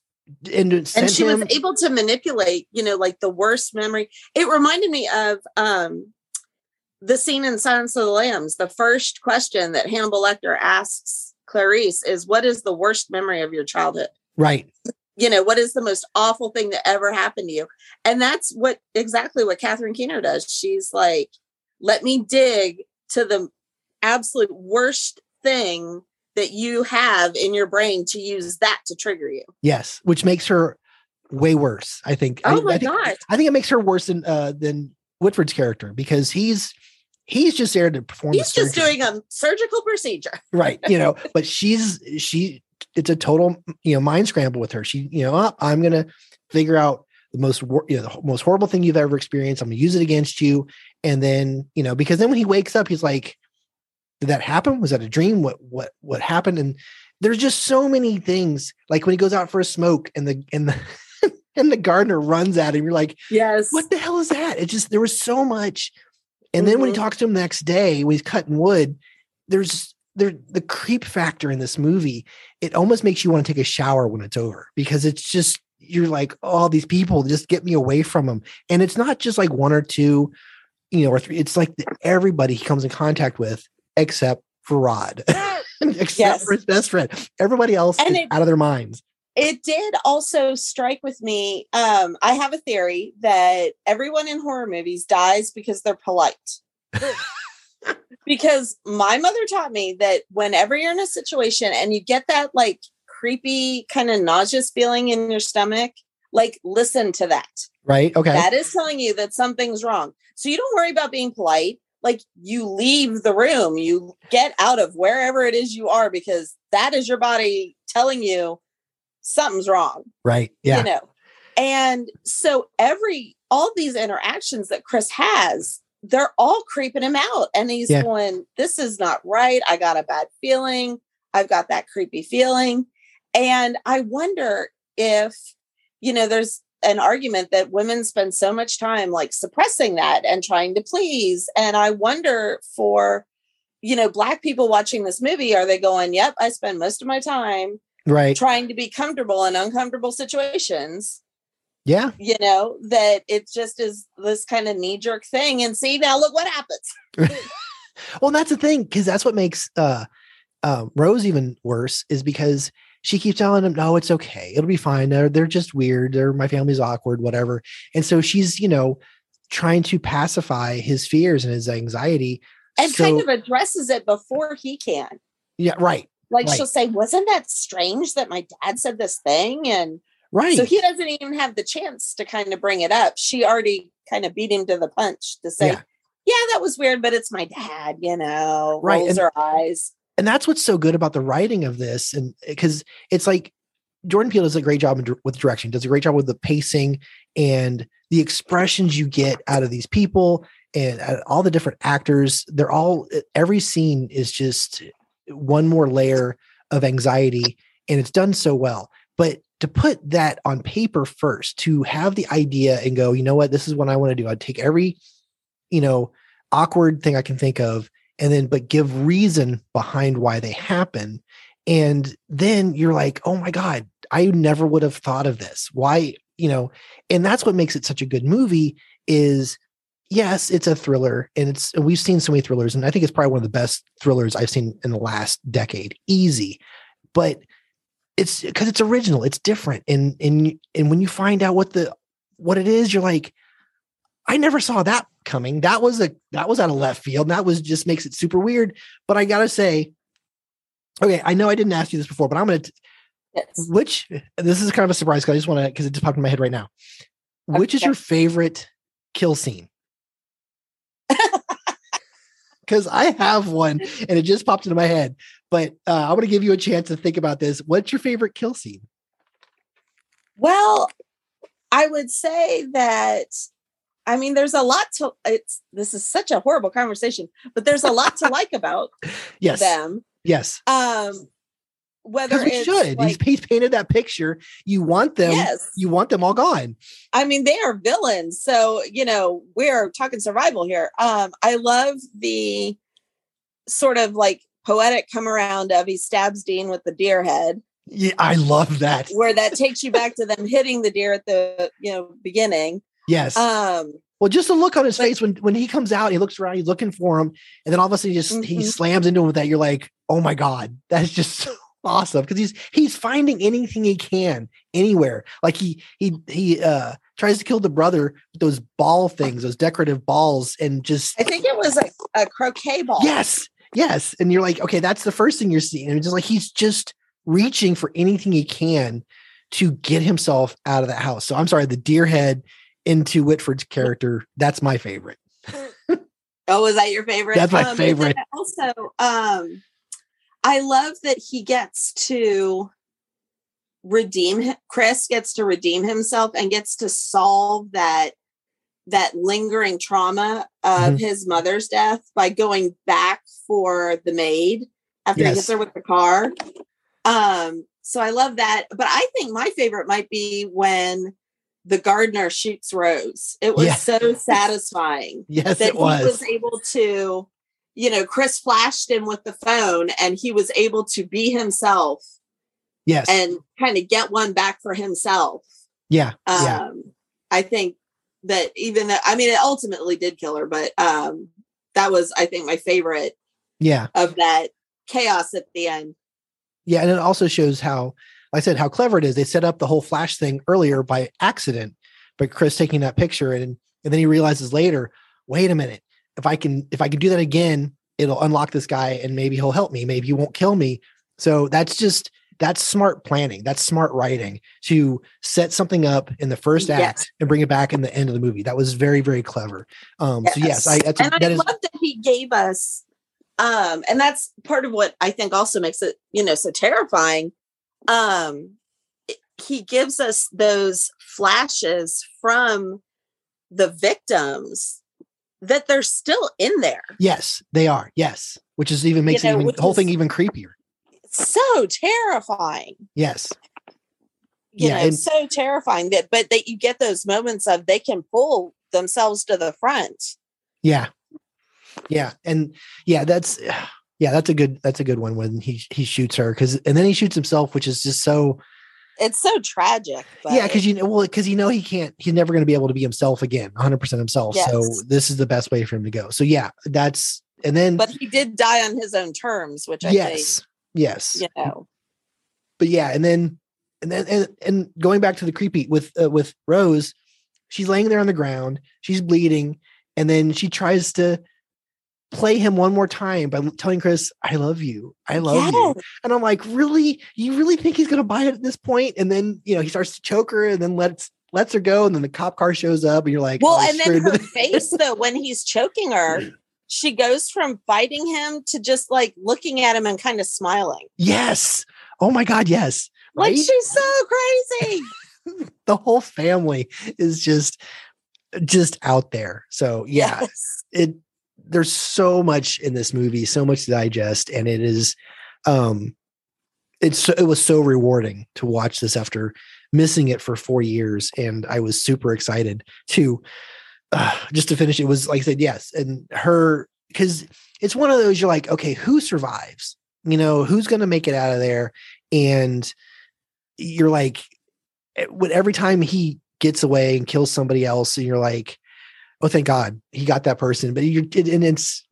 and and she him. was able to manipulate you know like the worst memory it reminded me of um the scene in silence of the lambs the first question that hannibal lecter asks clarice is what is the worst memory of your childhood right. you know what is the most awful thing that ever happened to you and that's what exactly what catherine keener does she's like let me dig to the absolute worst thing that you have in your brain to use that to trigger you Yes, which makes her way worse. I think. I, Oh my I think, gosh. I think it makes her worse than uh, than Whitford's character because he's he's just there to perform. he's just doing a surgical procedure right, you know. But she's she. It's a total you know mind scramble with her. She you know "Oh, I'm gonna figure out the most you know the most horrible thing you've ever experienced. I'm gonna use it against you, and then you know because then when he wakes up, he's like, did that happen? Was that a dream? What what what happened? And there's just so many things. Like when he goes out for a smoke and the and the and the gardener runs at him, you're like, yes, what the hell is that? It just there was so much. And then when he mm-hmm. talks to him the next day when he's cutting wood, there's there the creep factor in this movie. It almost makes you want to take a shower when it's over because it's just you're like, oh, these people just get me away from them. And it's not just like one or two you know, or three. it's like the, everybody he comes in contact with except for Rod, except Yes. for his best friend. Everybody else And is it- out of their minds. It did also strike with me um i have a theory that everyone in horror movies dies because they're polite because my mother taught me that whenever you're in a situation and you get that like creepy kind of nauseous feeling in your stomach like listen to that Right? Okay. that is telling you that something's wrong so you don't worry about being polite like you leave the room you get out of wherever it is you are because that is your body telling you something's wrong right. Yeah. you know and so every all these interactions that chris has they're all creeping him out and he's Yeah. going this is not right i got a bad feeling i've got that creepy feeling and i wonder if you know there's an argument that women spend so much time like suppressing that and trying to please and i wonder for you know black people watching this movie are they going yep i spend most of my time Right. trying to be comfortable in uncomfortable situations Yeah. you know that it just is this kind of knee-jerk thing and see now look what happens Well, that's the thing because that's what makes uh, uh, Rose even worse is because she keeps telling him, "No, it's okay. It'll be fine. They're they're just weird. They're my family's awkward, whatever." And so she's you know trying to pacify his fears and his anxiety. and So- kind of addresses it before he can yeah, right, like Right. she'll say wasn't that strange that my dad said this thing and right. so he doesn't even have the chance to kind of bring it up she already kind of beat him to the punch to say Yeah. yeah, that was weird but it's my dad you know Right, rolls and- her eyes and that's what's so good about the writing of this and because it's like jordan peele does a great job in, with direction does a great job with the pacing and the expressions you get out of these people and uh, all the different actors they're all every scene is just one more layer of anxiety and it's done so well. But to put that on paper first to have the idea and go you know what? This is what i want to do. I'd take every you know awkward thing i can think of and then but give reason behind why they happen and then you're like oh my god i never would have thought of this. Why you know? And that's what makes it such a good movie is yes it's a thriller and it's we've seen so many thrillers and i think it's probably one of the best thrillers i've seen in the last decade easy but it's because it's original it's different and and and when you find out what the what it is you're like I never saw that coming. That was a that was out of left field. And that was just makes it super weird. But I gotta say, okay, I know I didn't ask you this before, but I'm gonna t- yes. which this is kind of a surprise because I just want to because it just popped in my head right now. Which is your favorite kill scene? Because I have one and it just popped into my head. But uh, I'm gonna give you a chance to think about this. What's your favorite kill scene? Well, I would say that I mean there's a lot to it's this is such a horrible conversation, but there's a lot to like about Yes. them. Yes. Um whether we should. like, He's, he's painted that picture. You want them. Yes. You want them all gone. I mean they are villains. So, you know, we're talking survival here. Um I love the sort of like poetic come around of he stabs Dean with the deer head. Yeah, I love that. where that takes you back to them hitting the deer at the you know beginning. Yes. Um, well, just the look on his face when when he comes out, he looks around, he's looking for him, and then all of a sudden he just he Mhm. slams into him with that. You're like, oh my god, that's just so awesome because he's he's finding anything he can anywhere. Like he he he uh tries to kill the brother with those ball things, those decorative balls, and just I think it was a, a croquet ball. yes, yes, and you're like, okay, that's the first thing you're seeing. And it's just like he's just reaching for anything he can to get himself out of that house. So I'm sorry, the deer head into Whitford's character, that's my favorite. Oh, was that your favorite? That's my then favorite. Also, um, I love that he gets to redeem Chris gets to redeem himself and gets to solve that that lingering trauma of Mhm. his mother's death by going back for the maid after he Yes. hits her with the car. Um, so I love that. But I think my favorite might be when the gardener shoots Rose. It was Yeah. so satisfying Yes, that it was. he was able to, you know, Chris flashed him with the phone and he was able to be himself Yes. and kind of get one back for himself. yeah. Um, yeah. I think that even though I mean it ultimately did kill her, but um that was I think my favorite Yeah. of that chaos at the end. Yeah, and it also shows how, like I said, how clever it is. They set up the whole flash thing earlier by accident, but Chris taking that picture and and then he realizes later, wait a minute, if I can if I can do that again, it'll unlock this guy and maybe he'll help me. Maybe he won't kill me. So that's just that's smart planning. That's smart writing to set something up in the first Yes. act and bring it back in the end of the movie. That was very very clever. Um, So yes, I that's a, and I that is love that he gave us um and that's part of what I think also makes it, you know, so terrifying. Um he gives us those flashes from the victims that they're still in there. yes they are yes, which is even makes know, it even the whole thing even creepier. So terrifying. Yes. You Yeah, know, and- so terrifying that but that you get those moments of they can pull themselves to the front. Yeah. Yeah. And yeah, that's yeah, that's a good that's a good one when he he shoots her cuz and then he shoots himself which is just so It's so tragic. But yeah, cuz you know well cuz you know he can't he's never going to be able to be himself again, 100% himself. So this is the best way for him to go. So yeah, that's and then but he did die on his own terms, which I yes. Yes. think, you know. But yeah, and then and then and, and going back to the creepy with uh, with Rose, she's laying there on the ground, she's bleeding and then she tries to play him one more time by telling Chris, "I love you, I love you," and I'm like, "Really? You really think he's gonna buy it at this point?" And then you know he starts to choke her, and then lets lets her go, and then the cop car shows up, and you're like, Well, "Oh, and then screwed." her face though, when he's choking her, she goes from fighting him to just like looking at him and kind of smiling. yes, oh my god, yes, Like she's so crazy. the whole family is just just out there. So yeah, Yes. it there's so much in this movie, so much to digest, and it is um it's it was so rewarding to watch this after missing it for four years, and I was super excited to uh, just to finish. It was like I said, yes, and her because it's one of those you're like, okay, who survives? You know, who's going to make it out of there? And you're like, eh, every time he gets away and kills somebody else, and you're like, oh, thank God he got that person. But you're it, and it's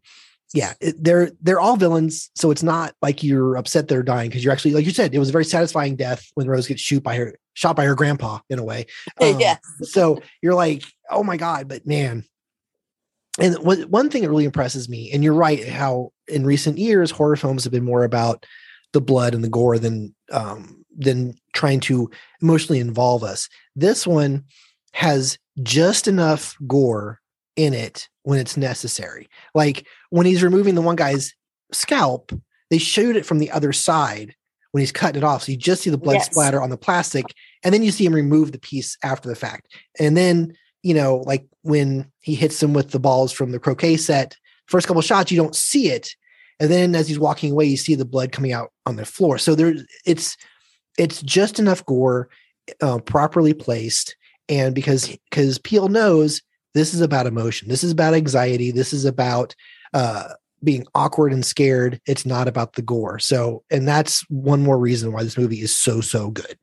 yeah, it, they're they're all villains, so it's not like you're upset they're dying because you're actually like you said, it was a very satisfying death when Rose gets shoot by her shot by her grandpa in a way. Um, yes. So you're like, oh my god, but man. And what, one thing that really impresses me, and you're right, how in recent years horror films have been more about the blood and the gore than um, than trying to emotionally involve us. This one has just enough gore in it when it's necessary. Like when he's removing the one guy's scalp, they shoot it from the other side when he's cutting it off. So you just see the blood Yes. splatter on the plastic, and then you see him remove the piece after the fact. And then, you know, like when he hits him with the balls from the croquet set, first couple shots, you don't see it. And then as he's walking away, you see the blood coming out on the floor. So there it's it's just enough gore uh, properly placed. And because because Peele knows this is about emotion, this is about anxiety, this is about uh being awkward and scared. It's not about the gore. So, and that's one more reason why this movie is so, so good.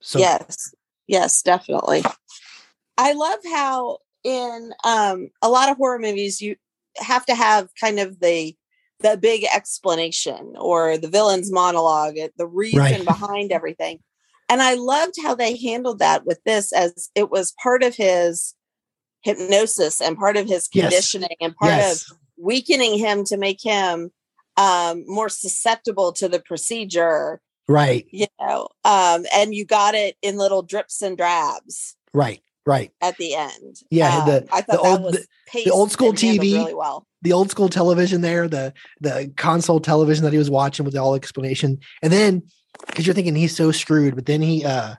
So, yes. Yes, definitely. I love how in um a lot of horror movies you have to have kind of the the big explanation or the villain's monologue, the reason Right. behind everything. And I loved how they handled that with this as it was part of his hypnosis and part of his Yes. conditioning and part Yes. of weakening him to make him um more susceptible to the procedure right, you know um and you got it in little drips and drabs right, right. at the end Yeah, Um, the- i the thought old- that was the- old school TV really well The old school television there, the the console television that he was watching with all explanation. And then because you're thinking he's so screwed, but then he uh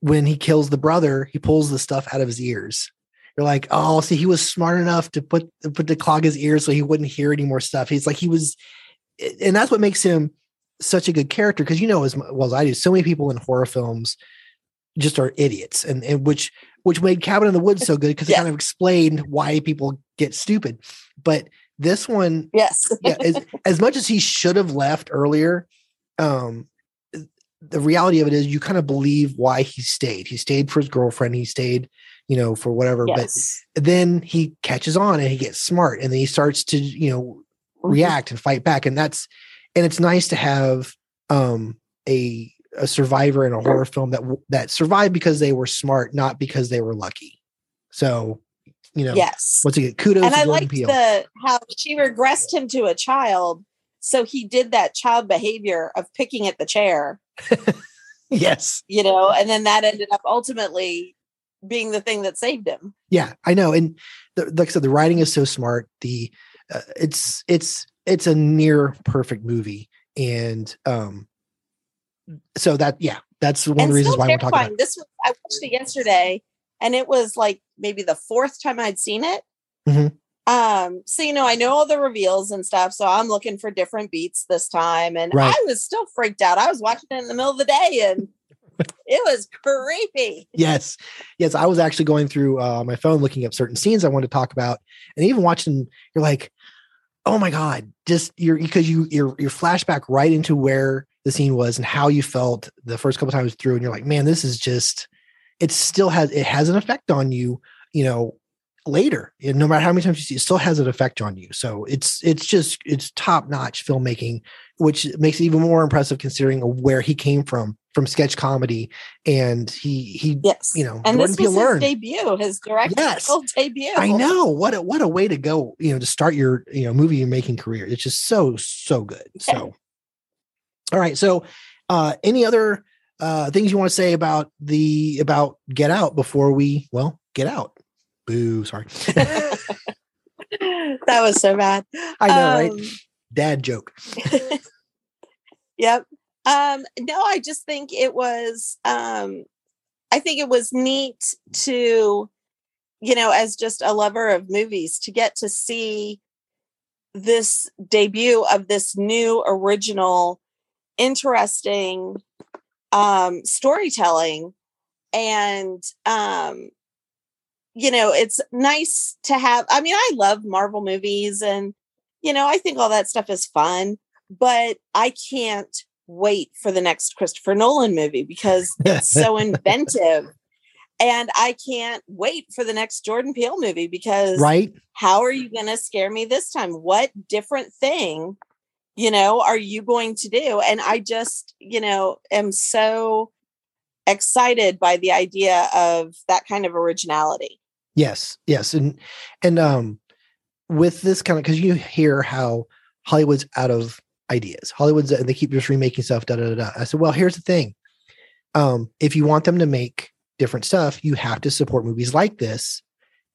when he kills the brother, he pulls the stuff out of his ears. You're like, oh, see, he was smart enough to put put to clog his ears so he wouldn't hear any more stuff. He's like he was, and that's what makes him such a good character because you know as well as I do, so many people in horror films just are idiots, and, and which which made Cabin in the Woods so good because it kind of explained why people get stupid. But this one, yes, yeah, as, as much as he should have left earlier, um, the reality of it is you kind of believe why he stayed. He stayed for his girlfriend. He stayed you know, for whatever. Yes. But then he catches on and he gets smart and then he starts to, you know, react and fight back. And that's and it's nice to have um a a survivor in a horror film that that survived because they were smart, not because they were lucky. So, you know, Yes. once again, kudos and to I like the how she regressed him to a child. So he did that child behavior of picking at the chair, yes. you know, and then that ended up ultimately being the thing that saved him. Yeah, I know. And the, like I said, the writing is so smart. The uh, it's it's it's a near perfect movie, and um, so that yeah, that's one of and the reasons still why we're talking about. terrifying. This was I watched it yesterday, and it was like maybe the fourth time I'd seen it. Mhm. Um, so you know, I know all the reveals and stuff, so I'm looking for different beats this time, and Right. I was still freaked out. I was watching it in the middle of the day, and it was creepy. Yes, yes. I was actually going through uh, my phone looking up certain scenes I wanted to talk about, and even watching, you're like, oh my god, just you're because you you're you're flashback right into where the scene was and how you felt the first couple times through, and you're like, man, this is just, it still has it has an effect on you, you know, later. And no matter how many times you see, it still has an effect on you. So it's it's just it's top notch filmmaking, which makes it even more impressive considering where he came from from sketch comedy, and he he Yes, you know and Jordan this Peele was his learned. debut, his directorial debut. I know what a what a way to go, you know, to start your you know movie making career. It's just so so good. So, all right. So, uh, any other uh things you want to say about the about Get Out before we well get out? Boo! Sorry, that was so bad. I know, right? Um, Dad joke. Yep. Um, no, I just think it was um I think it was neat to, you know, as just a lover of movies, to get to see this debut of this new original, interesting um storytelling. And um, you know, it's nice to have I mean, I love Marvel movies and you know, I think all that stuff is fun, but I can't wait for the next Christopher Nolan movie because it's so inventive. And I can't wait for the next Jordan Peele movie because Right? how are you going to scare me this time? What different thing, you know, are you going to do? And I just, you know, am so excited by the idea of that kind of originality. Yes, yes, and and um, with this kind of because you hear how Hollywood's out of ideas. Hollywood's and they keep just remaking stuff. Da da da. da. I said, well, here's the thing. Um, if you want them to make different stuff, you have to support movies like this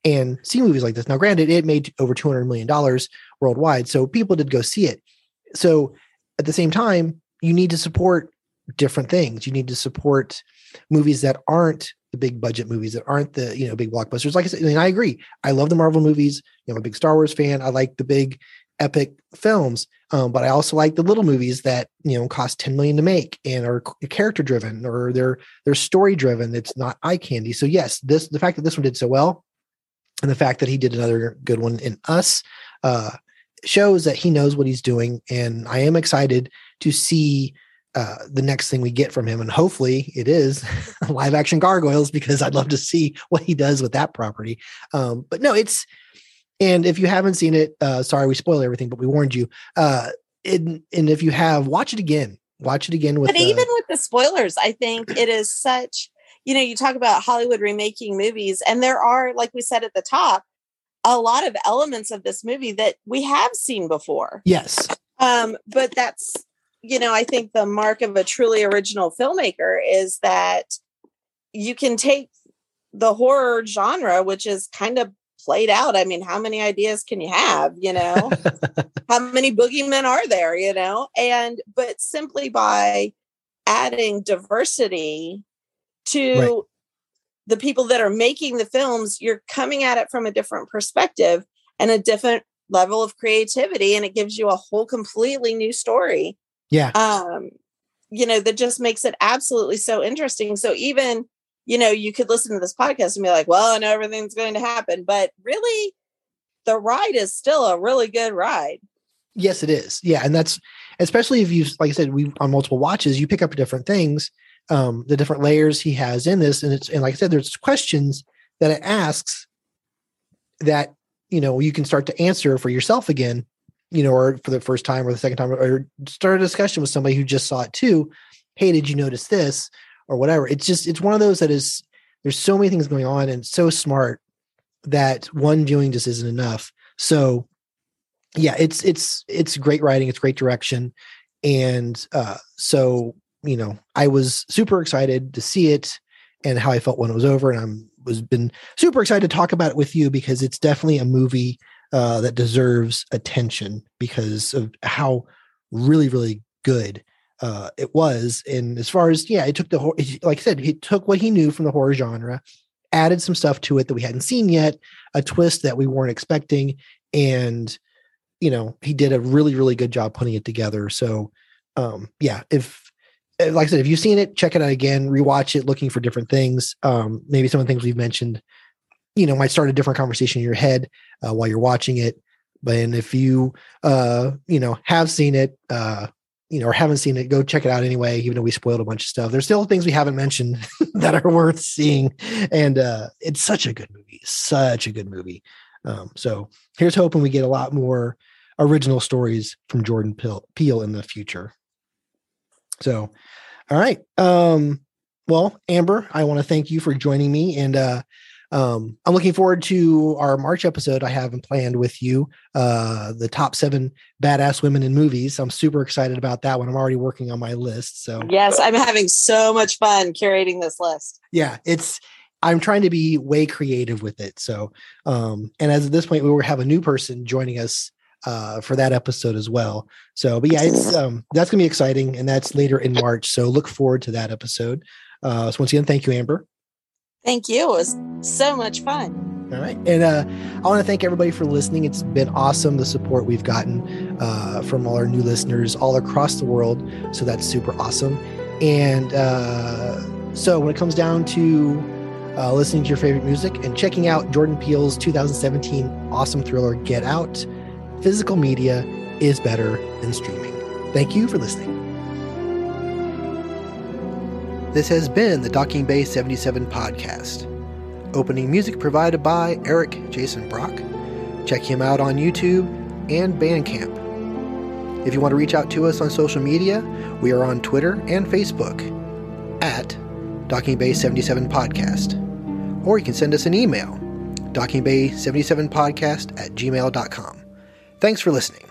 and see movies like this. Now, granted, it made over two hundred million dollars worldwide, so people did go see it. So at the same time, you need to support different things. You need to support movies that aren't the big budget movies that aren't the you know big blockbusters. Like I said, and I agree. I love the Marvel movies. You know, I'm a big Star Wars fan. I like the big epic films, um, but I also like the little movies that you know cost 10 million to make and are character driven or they're they're story driven. It's not eye candy. So yes, this the fact that this one did so well, and the fact that he did another good one in Us, uh, shows that he knows what he's doing, and I am excited to see uh, the next thing we get from him. And hopefully it is live action gargoyles because I'd love to see what he does with that property. Um, but no, it's, and if you haven't seen it, uh, sorry, we spoil everything, but we warned you. Uh, and, and if you have, watch it again, watch it again with, but uh, even with the spoilers, I think it is such, you know, you talk about Hollywood remaking movies, and there are, like we said at the top, a lot of elements of this movie that we have seen before. yes, Um, but that's, you know, I think the mark of a truly original filmmaker is that you can take the horror genre, which is kind of played out. I mean, how many ideas can you have, you know? how many boogeymen are there, you know? And but simply by adding diversity to Right. the people that are making the films, you're coming at it from a different perspective and a different level of creativity and it gives you a whole completely new story yeah, um you know that just makes it absolutely so interesting. So even you know you could listen to this podcast and be like well i know everything's going to happen but really the ride is still a really good ride. Yes, it is. Yeah, and that's especially if you, like I said, we on multiple watches, you pick up different things, um, the different layers he has in this, and it's and like I said, there's questions that it asks that you know you can start to answer for yourself again you know or for the first time or the second time or start a discussion with somebody who just saw it too. Hey did you notice this? Or whatever. It's just it's one of those that is there's so many things going on and so smart that one viewing just isn't enough. So yeah it's it's it's great writing it's great direction. And uh so you know i was super excited to see it and how i felt when it was over. And i'm was been super excited to talk about it with you because it's definitely a movie uh that deserves attention because of how really really good uh it was. And as far as yeah it took the like i said he took what he knew from the horror genre added some stuff to it that we hadn't seen yet a twist that we weren't expecting and you know he did a really really good job putting it together. So um yeah if eh, like i said if you've seen it check it out again rewatch it looking for different things. Um maybe some of the things we've mentioned you know might start a different conversation in your head uh, while you're watching it. But and if you uh you know have seen it uh you know or haven't seen it go check it out anyway even though we spoiled a bunch of stuff. There's still things we haven't mentioned that are worth seeing. And uh it's such a good movie such a good movie. Um so here's hoping we get a lot more original stories from jordan peele, in the future. So all right um well amber i want to thank you for joining me. And uh um, I'm looking forward to our March episode I have in planned with you, uh, the top seven badass women in movies. I'm super excited about that one. I'm already working on my list. So Yes, I'm having so much fun curating this list. yeah, it's I'm trying to be way creative with it. So um, and as at this point we will have a new person joining us uh for that episode as well. So but yeah, it's um that's gonna be exciting and that's later in March. So look forward to that episode. Uh so once again, thank you, Amber. Thank you. It was so much fun. All right. And uh, I want to thank everybody for listening. It's been awesome the support we've gotten uh, from all our new listeners all across the world. So that's super awesome. And uh, so when it comes down to uh, listening to your favorite music and checking out Jordan Peele's 2017 awesome thriller, Get Out, physical media is better than streaming. Thank you for listening. This has been the Docking Bay 77 podcast. Opening music provided by Eric Jason Brock. Check him out on YouTube and Bandcamp. If you want to reach out to us on social media, we are on Twitter and Facebook at Docking Bay 77 Podcast. Or you can send us an email, dockingbay77podcast at gmail.com. Thanks for listening.